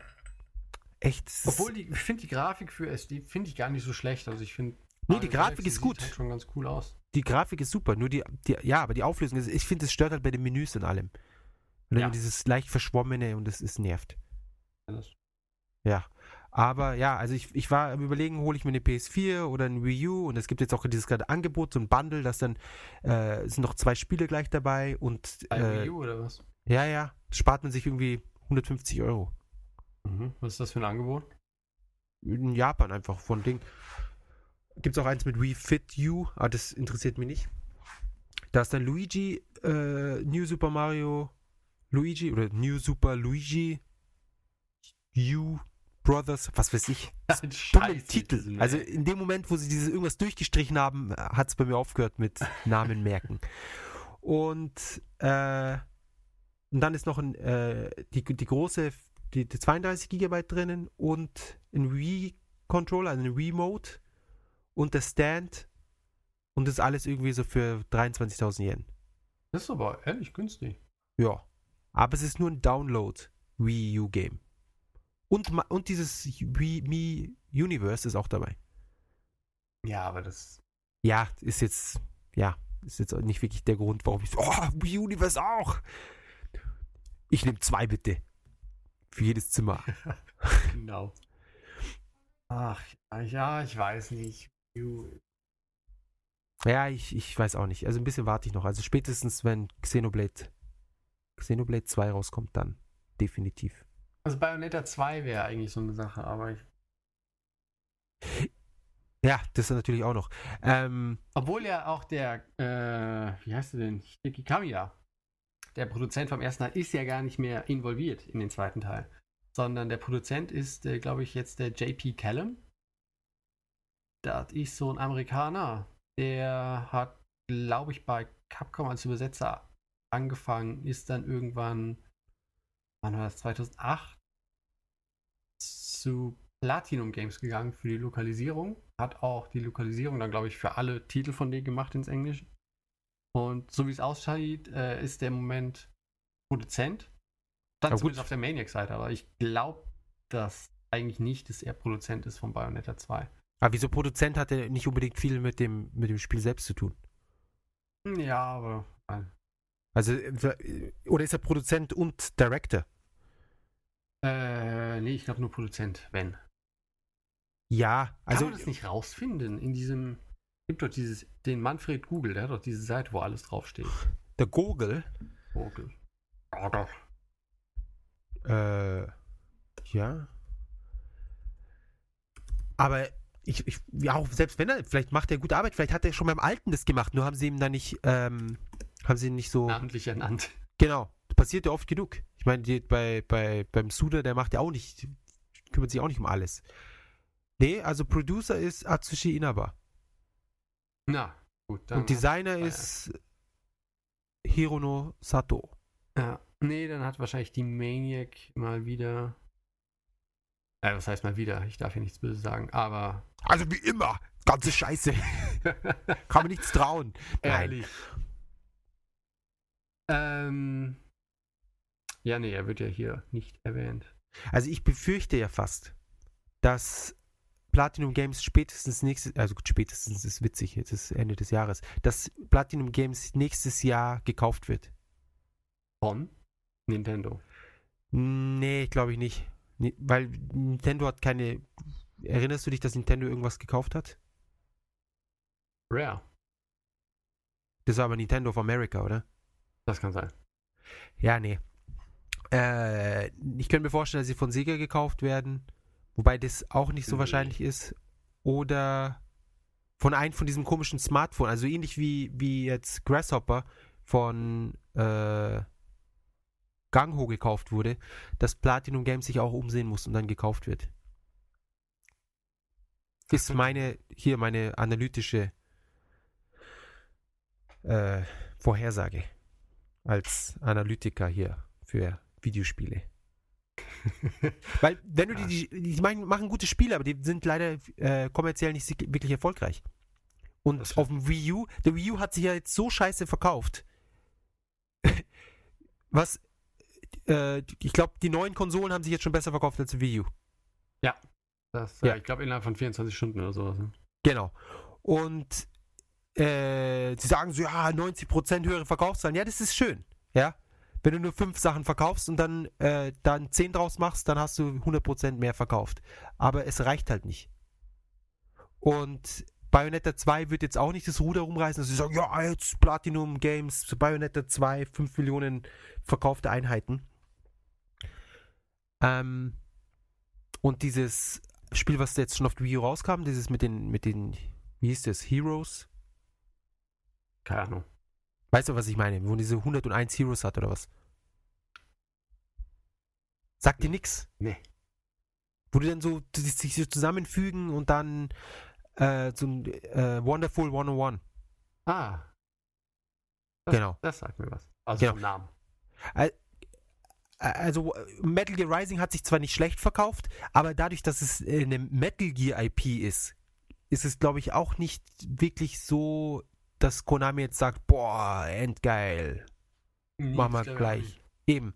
Echt. es Obwohl, die, ich finde die Grafik für SD finde ich gar nicht so schlecht. Also ich finde. Nee, die Grafik Galaxy ist gut. Sieht halt schon ganz cool aus. die Grafik ist super, nur die, die ja, aber die Auflösung ist, ich finde, es stört halt bei den Menüs und allem. Und Ja. dann dieses leicht verschwommene und das ist nervt. Das- Ja. Aber ja, also ich, ich war am überlegen, hole ich mir eine PS4 oder ein Wii U und es gibt jetzt auch dieses gerade Angebot, so ein Bundle, das dann äh, sind noch zwei Spiele gleich dabei und äh, Wii U oder was? ja, ja, spart man sich irgendwie 150 Euro. Mhm. Was ist das für ein Angebot? In Japan einfach von Ding. Gibt es auch eins mit Wii Fit U, aber das interessiert mich nicht. Da ist dann Luigi, äh, New Super Mario Luigi oder New Super Luigi U Brothers, was weiß ich. *laughs* Ein Dumme Titel. Also in dem Moment, wo sie dieses irgendwas durchgestrichen haben, hat es bei mir aufgehört mit *laughs* Namen merken. Und, äh, und dann ist noch ein, äh, die, die große, die, die 32 Gigabyte drinnen und ein Wii-Controller, also ein Wii-Mode und der Stand und das alles irgendwie so für 23.000 Yen. das ist aber ehrlich günstig. Ja. Aber es ist nur ein Download Wii U Game. Und, und dieses Wii Me Universe ist auch dabei. Ja, aber das. Ja, ist jetzt, ja, ist jetzt nicht wirklich der Grund, warum ich so, oh, Wii Universe auch. Ich nehme zwei bitte. Für jedes Zimmer. *laughs* Genau. Ach, ja, ich weiß nicht. Ja, ich, ich weiß auch nicht. Also ein bisschen warte ich noch. Also spätestens, wenn Xenoblade, Xenoblade 2 rauskommt, dann definitiv. Also Bayonetta 2 wäre eigentlich so eine Sache, aber ich. Ja, das ist natürlich auch noch. Ähm, Obwohl ja auch der, äh, wie heißt du denn? Hideki Kamiya, der Produzent vom ersten Teil, ist ja gar nicht mehr involviert in den zweiten Teil. Sondern der Produzent ist, äh, glaube ich, jetzt der JP Callum. Das ist so ein Amerikaner. Der hat, glaube ich, bei Capcom als Übersetzer angefangen, ist dann irgendwann, wann war das, 2008, zu Platinum Games gegangen für die Lokalisierung. Hat auch die Lokalisierung dann, glaube ich, für alle Titel von denen gemacht ins Englische. Und so wie es aussieht, äh, ist der im Moment Produzent. Dann Ja, gut. zumindest auf der Maniac-Seite, aber ich glaube, dass eigentlich nicht, dass er Produzent ist von Bayonetta 2. aber wieso Produzent hat er nicht unbedingt viel mit dem, mit dem Spiel selbst zu tun? Ja, aber äh, Also, äh, oder ist er Produzent und Director? Äh, nee, ich glaube nur Produzent, wenn. Ja, Kann also, man das nicht rausfinden in diesem, gibt doch dieses, den Manfred Google, der hat doch diese Seite, wo alles draufsteht. der Gurgel, Google. Ja, doch. äh, ja. Aber ich, ich, ja, auch selbst wenn er, vielleicht macht er gute Arbeit, vielleicht hat er schon beim Alten das gemacht, nur haben sie ihm da nicht, ähm, haben sie ihn nicht so. Namentlich ernannt. Genau, das passiert ja oft genug. Ich meine, die, bei, bei, beim Suda, der macht ja auch nicht, kümmert sich auch nicht um alles. Nee, also Producer ist Atsushi Inaba. Na, gut. Dann und Designer ist Hirono Sato. Ja. Nee, dann hat wahrscheinlich die Maniac mal wieder. Äh, was heißt mal wieder? Ich darf hier nichts Böses sagen, aber. Also wie immer, ganze Scheiße. *laughs* Kann man nichts trauen. Ehrlich. Ähm. Ja, nee, er wird ja hier nicht erwähnt. Also ich befürchte ja fast, dass Platinum Games spätestens nächstes, also gut, spätestens ist witzig, jetzt ist Ende des Jahres, dass Platinum Games nächstes Jahr gekauft wird. Von Nintendo. Nee, glaube ich nicht. Nee, weil Nintendo hat keine. Erinnerst du dich, dass Nintendo irgendwas gekauft hat? Rare. Das war aber Nintendo of America, oder? Das kann sein. Ja, nee. Äh, ich könnte mir vorstellen, dass sie von Sega gekauft werden, wobei das auch nicht so Nee. wahrscheinlich ist. Oder von einem von diesem komischen Smartphone, also ähnlich wie, wie jetzt Grasshopper von äh, Gangho gekauft wurde, dass Platinum Games sich auch umsehen muss und dann gekauft wird. Ist meine, hier meine analytische äh, Vorhersage als Analytiker hier für Videospiele. *laughs* Weil, wenn du Ja. die, die, die machen, machen gute Spiele, aber die sind leider äh, kommerziell nicht wirklich erfolgreich. Und Das auf dem Wii U, der Wii U hat sich ja jetzt so scheiße verkauft. *laughs* Was, äh, ich glaube, die neuen Konsolen haben sich jetzt schon besser verkauft als die Wii U. Das, Ja. äh, ich glaube, innerhalb von 24 Stunden oder sowas. ne? Genau. Und äh, sie sagen so, ja, 90% höhere Verkaufszahlen. Ja, das ist schön. Ja. Wenn du nur fünf Sachen verkaufst und dann, äh, dann zehn draus machst, dann hast du 100% mehr verkauft. Aber es reicht halt nicht. Und Bayonetta 2 wird jetzt auch nicht das Ruder rumreißen, dass sie sagen, ja, jetzt Platinum Games, Bayonetta 2, 5 Millionen verkaufte Einheiten. Ähm, und dieses Spiel, was jetzt schon auf Wii U rauskam, dieses mit den, mit den, wie hieß das, Heroes? Keine Ahnung. Weißt du, was ich meine? Wo diese 101 Heroes hat oder was? Sagt dir nix? Nee. Wo die dann so die sich so zusammenfügen und dann äh, so ein äh, Wonderful 101. Ah. Das, Genau. Das sagt mir was. Also Genau. vom Namen. Also äh, Metal Gear Rising hat sich zwar nicht schlecht verkauft, aber dadurch, dass es eine Metal Gear IP ist, ist es, glaube ich, auch nicht wirklich so, dass Konami jetzt sagt, boah, endgeil. Nee, Machen wir gleich. Eben.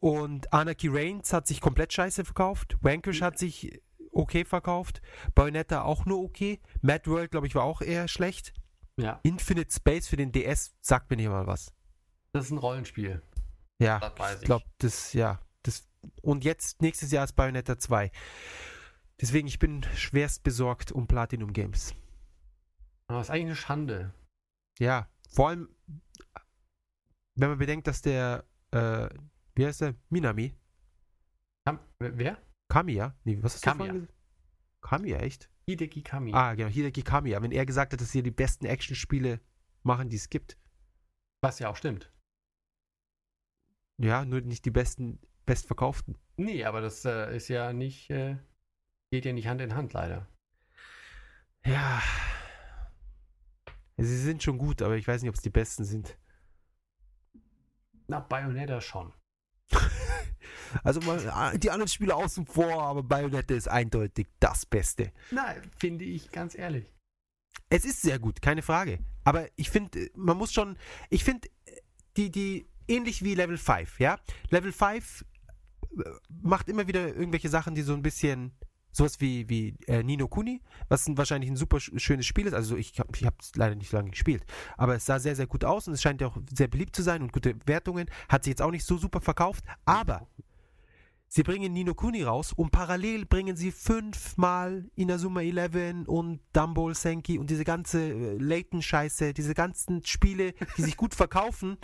Und Anarchy Reigns hat sich komplett scheiße verkauft. Vanquish hat sich okay verkauft. Bayonetta auch nur okay. Mad World, glaube ich, war auch eher schlecht. Ja, Infinite Space für den DS sagt mir nicht mal was. das ist ein Rollenspiel. Ja, Das weiß ich glaube, das, ja. Das, und jetzt, nächstes Jahr ist Bayonetta 2. Deswegen, ich bin schwerst besorgt um Platinum Games. Aber das ist eigentlich eine Schande. Ja, vor allem, wenn man bedenkt, dass der, äh, wie heißt der? Minami? Kam, wer? Kamiya? Nee, was hast du Kamiya. vorhin gesagt? Kamiya, echt? Hideki Kami. Ah, genau, Hideki Kamiya. Wenn er gesagt hat, dass sie die besten Actionspiele machen, die es gibt. Was ja auch stimmt. Ja, nur nicht die besten, bestverkauften. Nee, aber das äh, ist ja nicht, äh, geht ja nicht Hand in Hand, leider. Ja. Sie sind schon gut, aber ich weiß nicht, ob es die besten sind. Na, Bayonetta schon. *laughs* Also mal ah, die anderen Spiele außen vor, aber Bayonetta ist eindeutig das Beste. Nein, finde ich ganz ehrlich. Es ist sehr gut, keine Frage. Aber ich finde, man muss schon, ich finde, die, die, ähnlich wie Level 5, ja? Level 5 äh, macht immer wieder irgendwelche Sachen, die so ein bisschen, sowas wie, wie äh, Nino Kuni, was ein, wahrscheinlich ein super sch- schönes Spiel ist. Also ich habe ich es leider nicht lange gespielt. Aber es sah sehr, sehr gut aus und es scheint ja auch sehr beliebt zu sein und gute Wertungen. Hat sich jetzt auch nicht so super verkauft. Aber Sie bringen Nino Kuni raus und parallel bringen sie fünfmal Inazuma 11 und Dumble Senki und diese ganze äh, Layton-Scheiße, diese ganzen Spiele, die sich gut *laughs* verkaufen,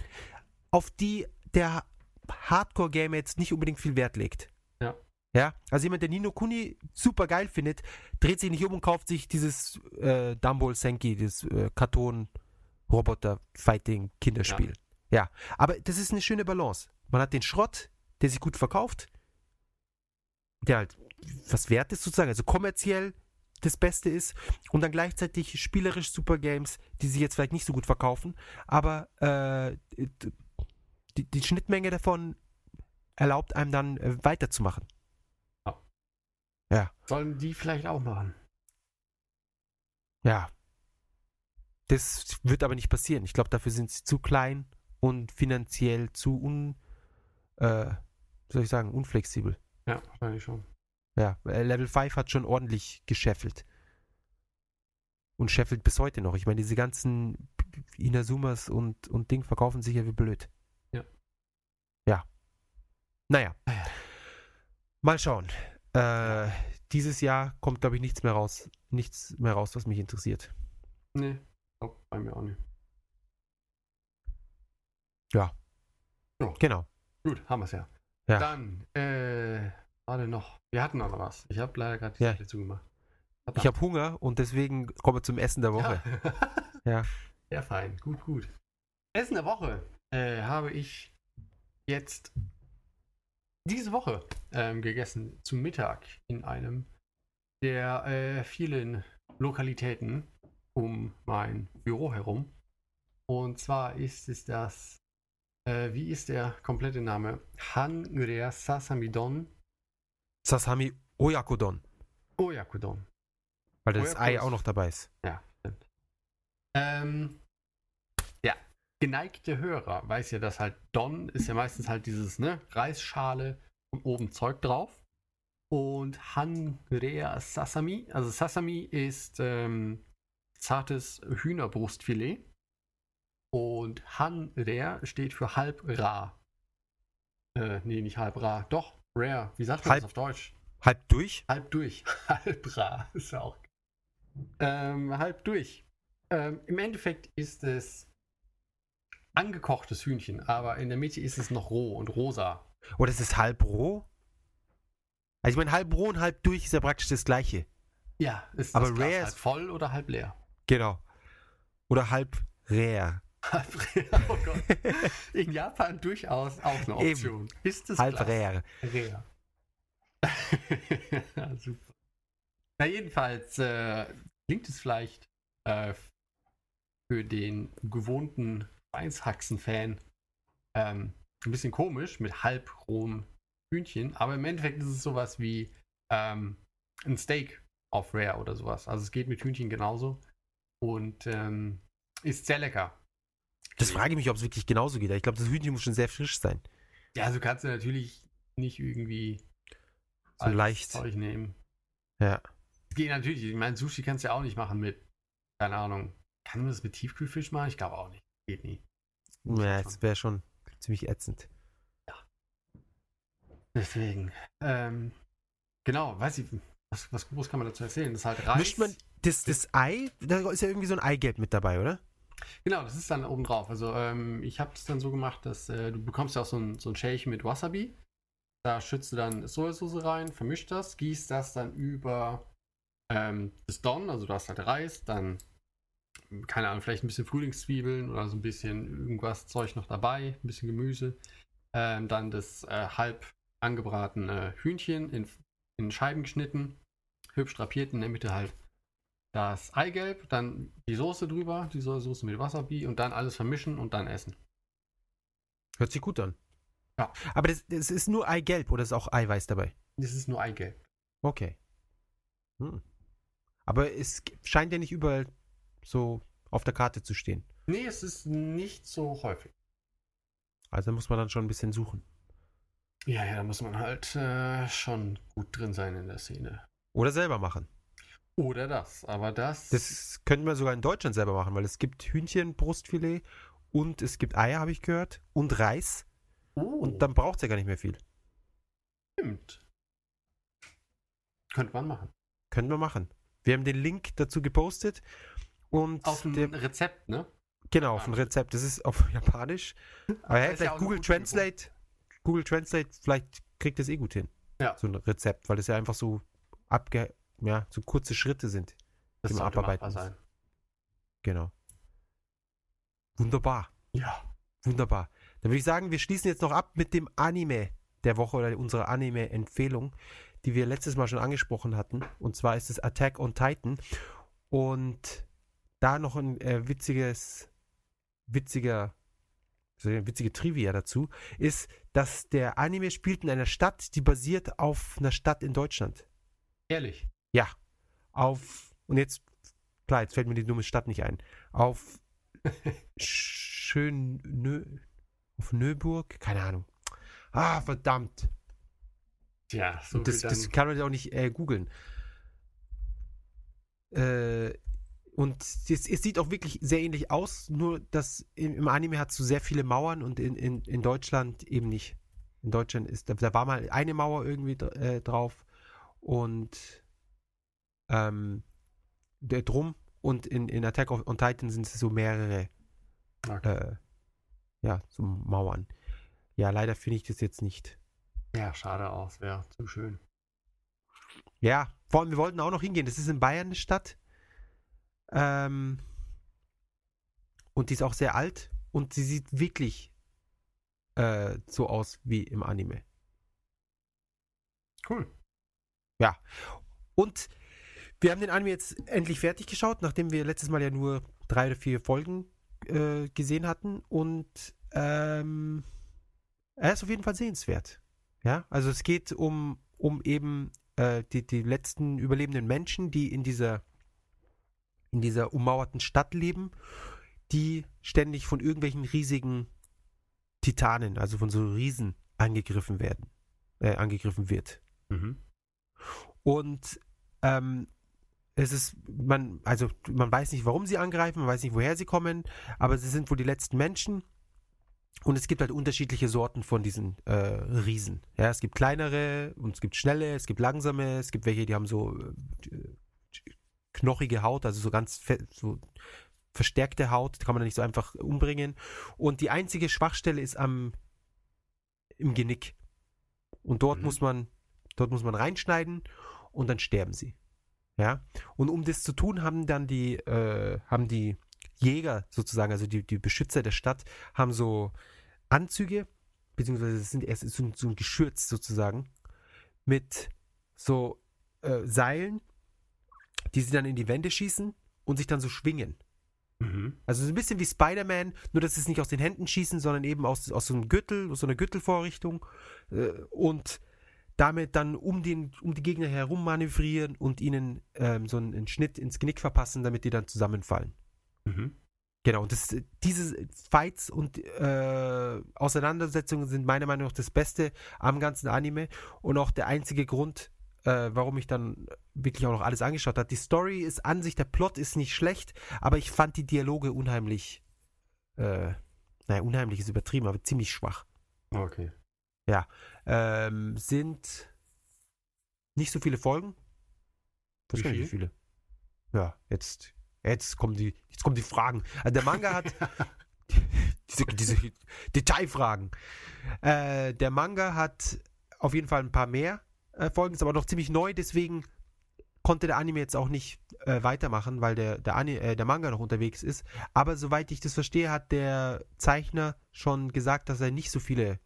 auf die der Hardcore-Gamer jetzt nicht unbedingt viel Wert legt. Ja. Ja, also jemand, der Nino Kuni super geil findet, dreht sich nicht um und kauft sich dieses äh, Dumble Senki, dieses äh, Karton-Roboter-Fighting-Kinderspiel. Ja, aber das ist eine schöne Balance. Man hat den Schrott, der sich gut verkauft, der halt was wert ist sozusagen, also kommerziell das Beste ist und dann gleichzeitig spielerisch super Games, die sich jetzt vielleicht nicht so gut verkaufen, aber äh, die, die Schnittmenge davon erlaubt einem dann äh, weiterzumachen. Sollen die vielleicht auch machen? Ja. Das wird aber nicht passieren. Ich glaube, dafür sind sie zu klein und finanziell zu un, äh, soll ich sagen, unflexibel. Ja, wahrscheinlich schon. Ja, Level 5 hat schon ordentlich gescheffelt. Und scheffelt bis heute noch. Ich meine, diese ganzen Inazumas und, und Ding verkaufen sich ja wie blöd. Ja. Ja. Naja. Naja. Mal schauen. Äh, dieses Jahr kommt, glaube ich, nichts mehr raus. Nichts mehr raus, was mich interessiert. Nee, glaub, bei mir auch nicht. Genau. Gut, haben wir es ja. Ja. Dann, äh, warte noch. Wir hatten noch was. Ich habe leider gerade die Ja. Seite zugemacht. Ich habe Hunger und deswegen kommen wir zum Essen der Woche. Ja. Ja. *laughs* Sehr fein. Gut, gut. Essen der Woche äh, habe ich jetzt diese Woche ähm, gegessen zum Mittag in einem der äh, vielen Lokalitäten um mein Büro herum. Und zwar ist es das, äh, wie ist der komplette Name? Hangrea Sasamidon Sasami Oyakodon. Oyakodon. Weil das Oyako Ei auch noch dabei ist. Ja, stimmt. Ähm, geneigte Hörer weiß ja, dass halt Don ist ja meistens halt dieses, ne, Reisschale und oben Zeug drauf. Und Hanrea Sasami, also Sasami ist ähm, zartes Hühnerbrustfilet. Und Hanrea steht für halb rar. Äh, nee, nicht halb rar. Doch, rare. Wie sagt man Halb- das auf Deutsch? Halb durch? Halb durch. *laughs* halb rar. Ist ja auch. Ähm, halb durch. Ähm, Im Endeffekt ist es angekochtes Hühnchen, aber in der Mitte ist es noch roh und rosa. Oder ist es halb roh? Also ich meine, halb roh und halb durch ist ja praktisch das gleiche. Ja, ist Aber das Glas rare halb ist- voll oder halb leer? Genau. Oder halb rare. Halb leer, oh Gott. *laughs* In Japan durchaus auch eine Eben. Option. Ist das halb Glas rare. Rea. *laughs* ja, super. Na, jedenfalls äh, klingt es vielleicht äh, für den gewohnten Weinshaxen-Fan ähm, ein bisschen komisch mit halb rohem Hühnchen, aber im Endeffekt ist es sowas wie ähm, ein Steak auf Rare oder sowas. Also es geht mit Hühnchen genauso und ähm, ist sehr lecker. Das frage ich mich, ob es wirklich genauso geht. Ich glaube, das Hühnchen muss schon sehr frisch sein. Ja, also kannst du natürlich nicht irgendwie So leicht. Zeug nehmen. Ja. Geht natürlich. Ich meine, Sushi kannst du ja auch nicht machen mit, keine Ahnung. Kann man das mit Tiefkühlfisch machen? Ich glaube auch nicht. Geht nie. Ja, das wäre schon ziemlich ätzend. Deswegen. Ähm, genau, weiß ich, was, was groß kann man dazu erzählen? Das ist halt Reis. Mischt man das, das Ei, da ist ja irgendwie so ein Eigelb mit dabei, oder? Genau, das ist dann oben drauf. Also ähm, ich habe es dann so gemacht, dass äh, du bekommst ja auch so ein, so ein Schälchen mit Wasabi. Da schützt du dann Sojasauce rein, vermischt das, gießt das dann über ähm, das Don, also du hast halt Reis, dann, keine Ahnung, vielleicht ein bisschen Frühlingszwiebeln oder so ein bisschen irgendwas Zeug noch dabei, ein bisschen Gemüse. Ähm, dann das äh, halb angebratene Hühnchen in, in Scheiben geschnitten, hübsch drapiert, in der Mitte halt das Eigelb, dann die Soße drüber, die Sojasauce mit Wasabi und dann alles vermischen und dann essen. Hört sich gut an. Ja. Aber das, das ist nur Eigelb oder ist auch Eiweiß dabei? Das ist nur Eigelb. Okay. Hm. Aber es scheint ja nicht überall so auf der Karte zu stehen. Nee, es ist nicht so häufig. Also muss man dann schon ein bisschen suchen. Ja, ja, da muss man halt äh, schon gut drin sein in der Szene. Oder selber machen. Oder das, aber das. Das könnten wir sogar in Deutschland selber machen, weil es gibt Hühnchenbrustfilet und es gibt Eier, habe ich gehört, und Reis. oh, Und dann braucht es ja gar nicht mehr viel. stimmt. Könnte man machen. Können wir machen. Wir haben den Link dazu gepostet. Und Auf ein der, Rezept, ne? genau, auf ein Rezept. Das ist auf *laughs* Japanisch. Aber ja, ja vielleicht auch Google Translate. Google Translate, vielleicht kriegt das eh gut hin. Ja. So ein Rezept, weil das ja einfach so abge, ja, so kurze Schritte sind. Das sollte abarbeiten sein. Genau. Wunderbar. Ja. Wunderbar. Dann würde ich sagen, wir schließen jetzt noch ab mit dem Anime der Woche oder unserer Anime-Empfehlung, die wir letztes Mal schon angesprochen hatten. Und zwar ist es Attack on Titan. Und da noch ein äh, witziges, witziger, witzige Trivia dazu, ist, dass der Anime spielt in einer Stadt, die basiert auf einer Stadt in Deutschland. Ehrlich. Ja. Auf, und jetzt, klar, jetzt fällt mir die dumme Stadt nicht ein. Auf *laughs* Schön, Nö, auf Nöburg? Keine Ahnung. Ah, verdammt. Tja, so das, das kann man ja auch nicht äh, googeln. Äh, und es, es sieht auch wirklich sehr ähnlich aus, nur dass im, im Anime hat es so sehr viele Mauern und in, in, in Deutschland eben nicht. In Deutschland ist, da, da war mal eine Mauer irgendwie äh, drauf und ähm, der drum und in, in Attack on Titan sind es so mehrere Okay. äh, ja, so Mauern. Ja, leider finde ich das jetzt nicht. Ja, schade aus. Wäre zu schön. Ja, vor allem, wir wollten auch noch hingehen. Das ist in Bayern eine Stadt. Ähm, und die ist auch sehr alt und sie sieht wirklich äh, so aus wie im Anime. Cool. Und wir haben den Anime jetzt endlich fertig geschaut, nachdem wir letztes Mal ja nur drei oder vier Folgen äh, gesehen hatten. Und ähm, er ist auf jeden Fall sehenswert. Ja, also es geht um, um eben äh, die, die letzten überlebenden Menschen, die in dieser, in dieser ummauerten Stadt leben, die ständig von irgendwelchen riesigen Titanen, also von so Riesen angegriffen werden, äh, angegriffen wird. Mhm. Und ähm, es ist, man, also man weiß nicht, warum sie angreifen, man weiß nicht, woher sie kommen, aber sie sind wohl die letzten Menschen. Und es gibt halt unterschiedliche Sorten von diesen äh, Riesen. Ja, es gibt kleinere und es gibt schnelle, es gibt langsame, es gibt welche, die haben so äh, knochige Haut, also so ganz so verstärkte Haut, die kann man nicht so einfach umbringen. Und die einzige Schwachstelle ist am im Genick. Und dort Mhm. muss man dort muss man reinschneiden und dann sterben sie. Ja. Und um das zu tun, haben dann die äh, haben die Jäger sozusagen, also die, die Beschützer der Stadt, haben so Anzüge, beziehungsweise es sind erst so, ein- so ein Geschürz sozusagen, mit so äh, Seilen, die sie dann in die Wände schießen und sich dann so schwingen. Mhm. Also so ein bisschen wie Spider-Man, nur dass sie es nicht aus den Händen schießen, sondern eben aus, aus so einem Gürtel, aus so einer Gürtelvorrichtung äh, und damit dann um, den, um die Gegner herum manövrieren und ihnen ähm, so einen, einen Schnitt ins Genick verpassen, damit die dann zusammenfallen. Mhm. Genau, und das, diese Fights und äh, Auseinandersetzungen sind meiner Meinung nach das Beste am ganzen Anime und auch der einzige Grund, äh, warum ich dann wirklich auch noch alles angeschaut habe. Die Story ist an sich, der Plot ist nicht schlecht, aber ich fand die Dialoge unheimlich, äh, naja, unheimlich ist übertrieben, aber ziemlich schwach. Okay. Ähm, sind nicht so viele Folgen. Wie viel? Wie viele? Ja, jetzt, jetzt kommen die, jetzt kommen die Fragen. Also der Manga hat *laughs* diese, diese Detailfragen. Äh, der Manga hat auf jeden Fall ein paar mehr äh, Folgen, ist aber noch ziemlich neu, deswegen konnte der Anime jetzt auch nicht äh, weitermachen, weil der, der, Ani äh, der Manga noch unterwegs ist. Aber soweit ich das verstehe, hat der Zeichner schon gesagt, dass er nicht so viele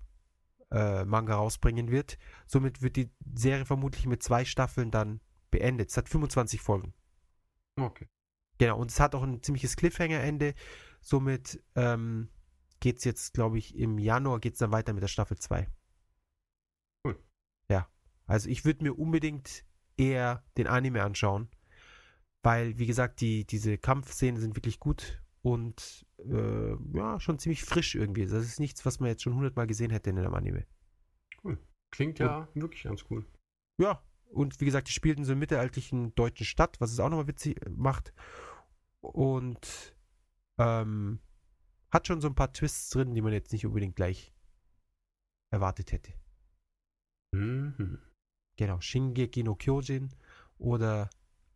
äh, Manga rausbringen wird. Somit wird die Serie vermutlich mit zwei Staffeln dann beendet. Es hat 25 Folgen. Okay. Genau, und es hat auch ein ziemliches Cliffhanger-Ende. Somit ähm, geht es jetzt, glaube ich, im Januar geht es dann weiter mit der Staffel 2. Cool. Ja, also ich würde mir unbedingt eher den Anime anschauen, weil, wie gesagt, die, diese Kampfszenen sind wirklich gut und äh, ja, schon ziemlich frisch irgendwie. Das ist nichts, was man jetzt schon hundertmal gesehen hätte in einem Anime. Klingt ja wirklich ganz cool. Ja, und wie gesagt, die spielten so in mittelalterlichen deutschen Stadt, was es auch nochmal witzig macht. Und ähm, hat schon so ein paar Twists drin, die man jetzt nicht unbedingt gleich erwartet hätte. Mhm. Genau, Shingeki no Kyojin oder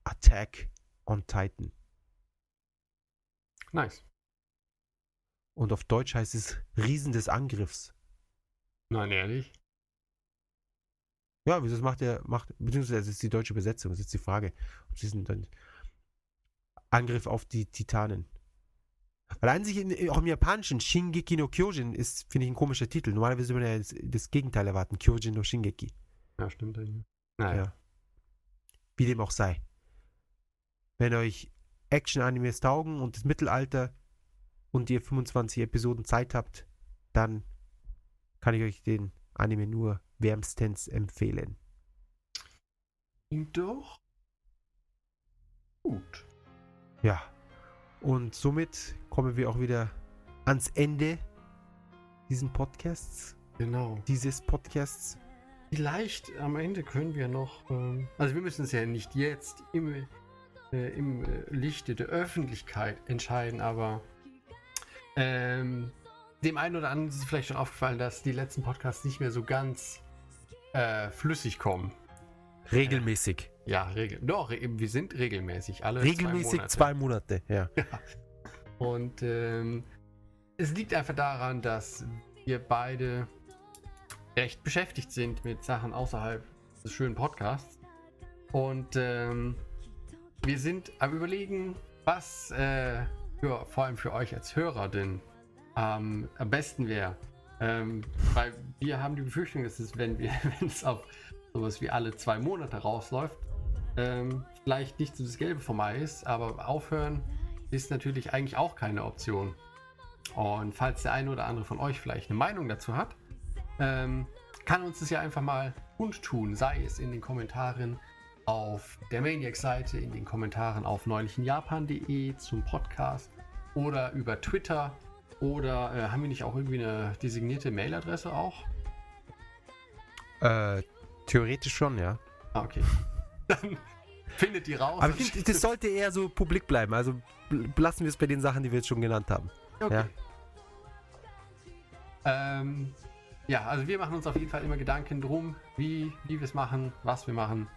Attack on Titan. Nice. Und auf Deutsch heißt es Riesen des Angriffs. Nein, ehrlich. Ja, wieso macht er, macht, beziehungsweise das ist die deutsche Übersetzung, das ist die Frage. Ob sie sind dann Angriff auf die Titanen. Weil an sich in, auch im Japanischen Shingeki no Kyojin ist, finde ich, ein komischer Titel. Normalerweise würde man ja das, das Gegenteil erwarten. Kyojin no Shingeki. Ja, stimmt eigentlich. Naja. Ja. Wie dem auch sei. Wenn euch Action-Animes taugen und das Mittelalter und ihr 25 Episoden Zeit habt, dann kann ich euch den Anime nur wärmstens empfehlen. Klingt doch gut. Ja. Und somit kommen wir auch wieder ans Ende diesen Podcasts, Genau. dieses Podcasts. Vielleicht am Ende können wir noch, ähm, also wir müssen es ja nicht jetzt im, äh, im äh, Lichte der Öffentlichkeit entscheiden, aber ähm, dem einen oder anderen ist es vielleicht schon aufgefallen, dass die letzten Podcasts nicht mehr so ganz äh, flüssig kommen. Regelmäßig. Ja, regel doch, wir sind regelmäßig, alle Regelmäßig zwei Monate. zwei Monate, *laughs* ja. Und ähm, es liegt einfach daran, dass wir beide recht beschäftigt sind mit Sachen außerhalb des schönen Podcasts. Und ähm, wir sind am Überlegen, was äh, für, vor allem für euch als Hörer denn ähm, am besten wäre. Ähm, weil wir haben die Befürchtung, dass es, *laughs* wenn es auf sowas wie alle zwei Monate rausläuft, ähm, vielleicht nicht so das Gelbe vom Ei ist, aber aufhören ist natürlich eigentlich auch keine Option. Und falls der eine oder andere von euch vielleicht eine Meinung dazu hat, ähm, kann uns das ja einfach mal kundtun, sei es in den Kommentaren auf der Maniac-Seite, in den Kommentaren auf neulichenjapan.de zum Podcast oder über Twitter oder äh, haben wir nicht auch irgendwie eine designierte Mailadresse auch? Äh, theoretisch schon, ja. Ah, okay. *laughs* Dann findet die raus. Aber ich finde, das sollte eher so publik bleiben. Also belassen wir es bei den Sachen, die wir jetzt schon genannt haben. Okay. Ja. Ähm, ja, also wir machen uns auf jeden Fall immer Gedanken drum, wie, wie wir es machen, was wir machen.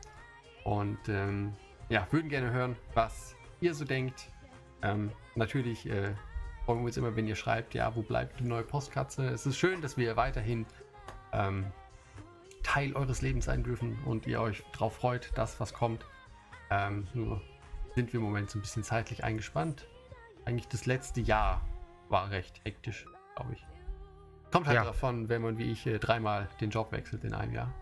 Und ähm, ja, würden gerne hören, was ihr so denkt. Ähm, natürlich äh, freuen wir uns immer, wenn ihr schreibt, ja, wo bleibt die neue Postkatze? Es ist schön, dass wir weiterhin ähm, Teil eures Lebens sein dürfen und ihr euch darauf freut, dass was kommt. Ähm, nur sind wir im Moment so ein bisschen zeitlich eingespannt. Eigentlich das letzte Jahr war recht hektisch, glaube ich. Kommt halt Ja. davon, wenn man wie ich äh, dreimal den Job wechselt in einem Jahr.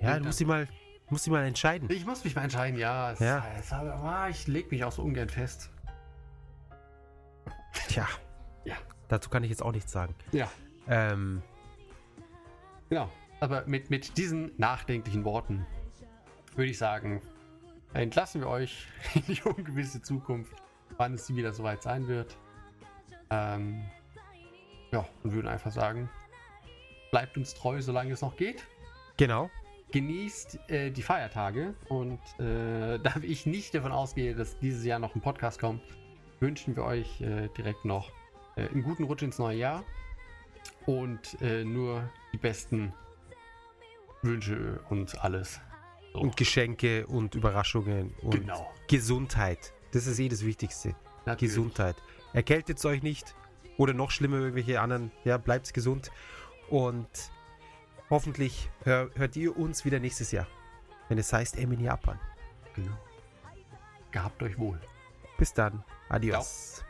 Ja, du musst dich mal, musst dich mal entscheiden. Ich muss mich mal entscheiden, ja. Ja. Es, aber, ich lege mich auch so ungern fest. Tja. Ja. Dazu kann ich jetzt auch nichts sagen. Ja, Ähm, genau. Aber mit, mit diesen nachdenklichen Worten würde ich sagen, entlassen wir euch *laughs* in die ungewisse Zukunft, wann es wieder soweit sein wird. Ähm, ja, und würden einfach sagen, bleibt uns treu, solange es noch geht. genau. genießt äh, die Feiertage und äh, *laughs* da ich nicht davon ausgehe, dass dieses Jahr noch ein Podcast kommt, wünschen wir euch äh, direkt noch äh, einen guten Rutsch ins neue Jahr und äh, nur die besten Wünsche und alles. So. Und Geschenke und Überraschungen und Genau. Gesundheit. Das ist eh das Wichtigste. Natürlich. Gesundheit. Erkältet euch nicht oder noch schlimmer irgendwelche anderen. Ja, bleibt gesund und hoffentlich hör, hört ihr uns wieder nächstes Jahr, wenn es heißt M in Japan. Genau. Gehabt euch wohl. Bis dann. Adios. 強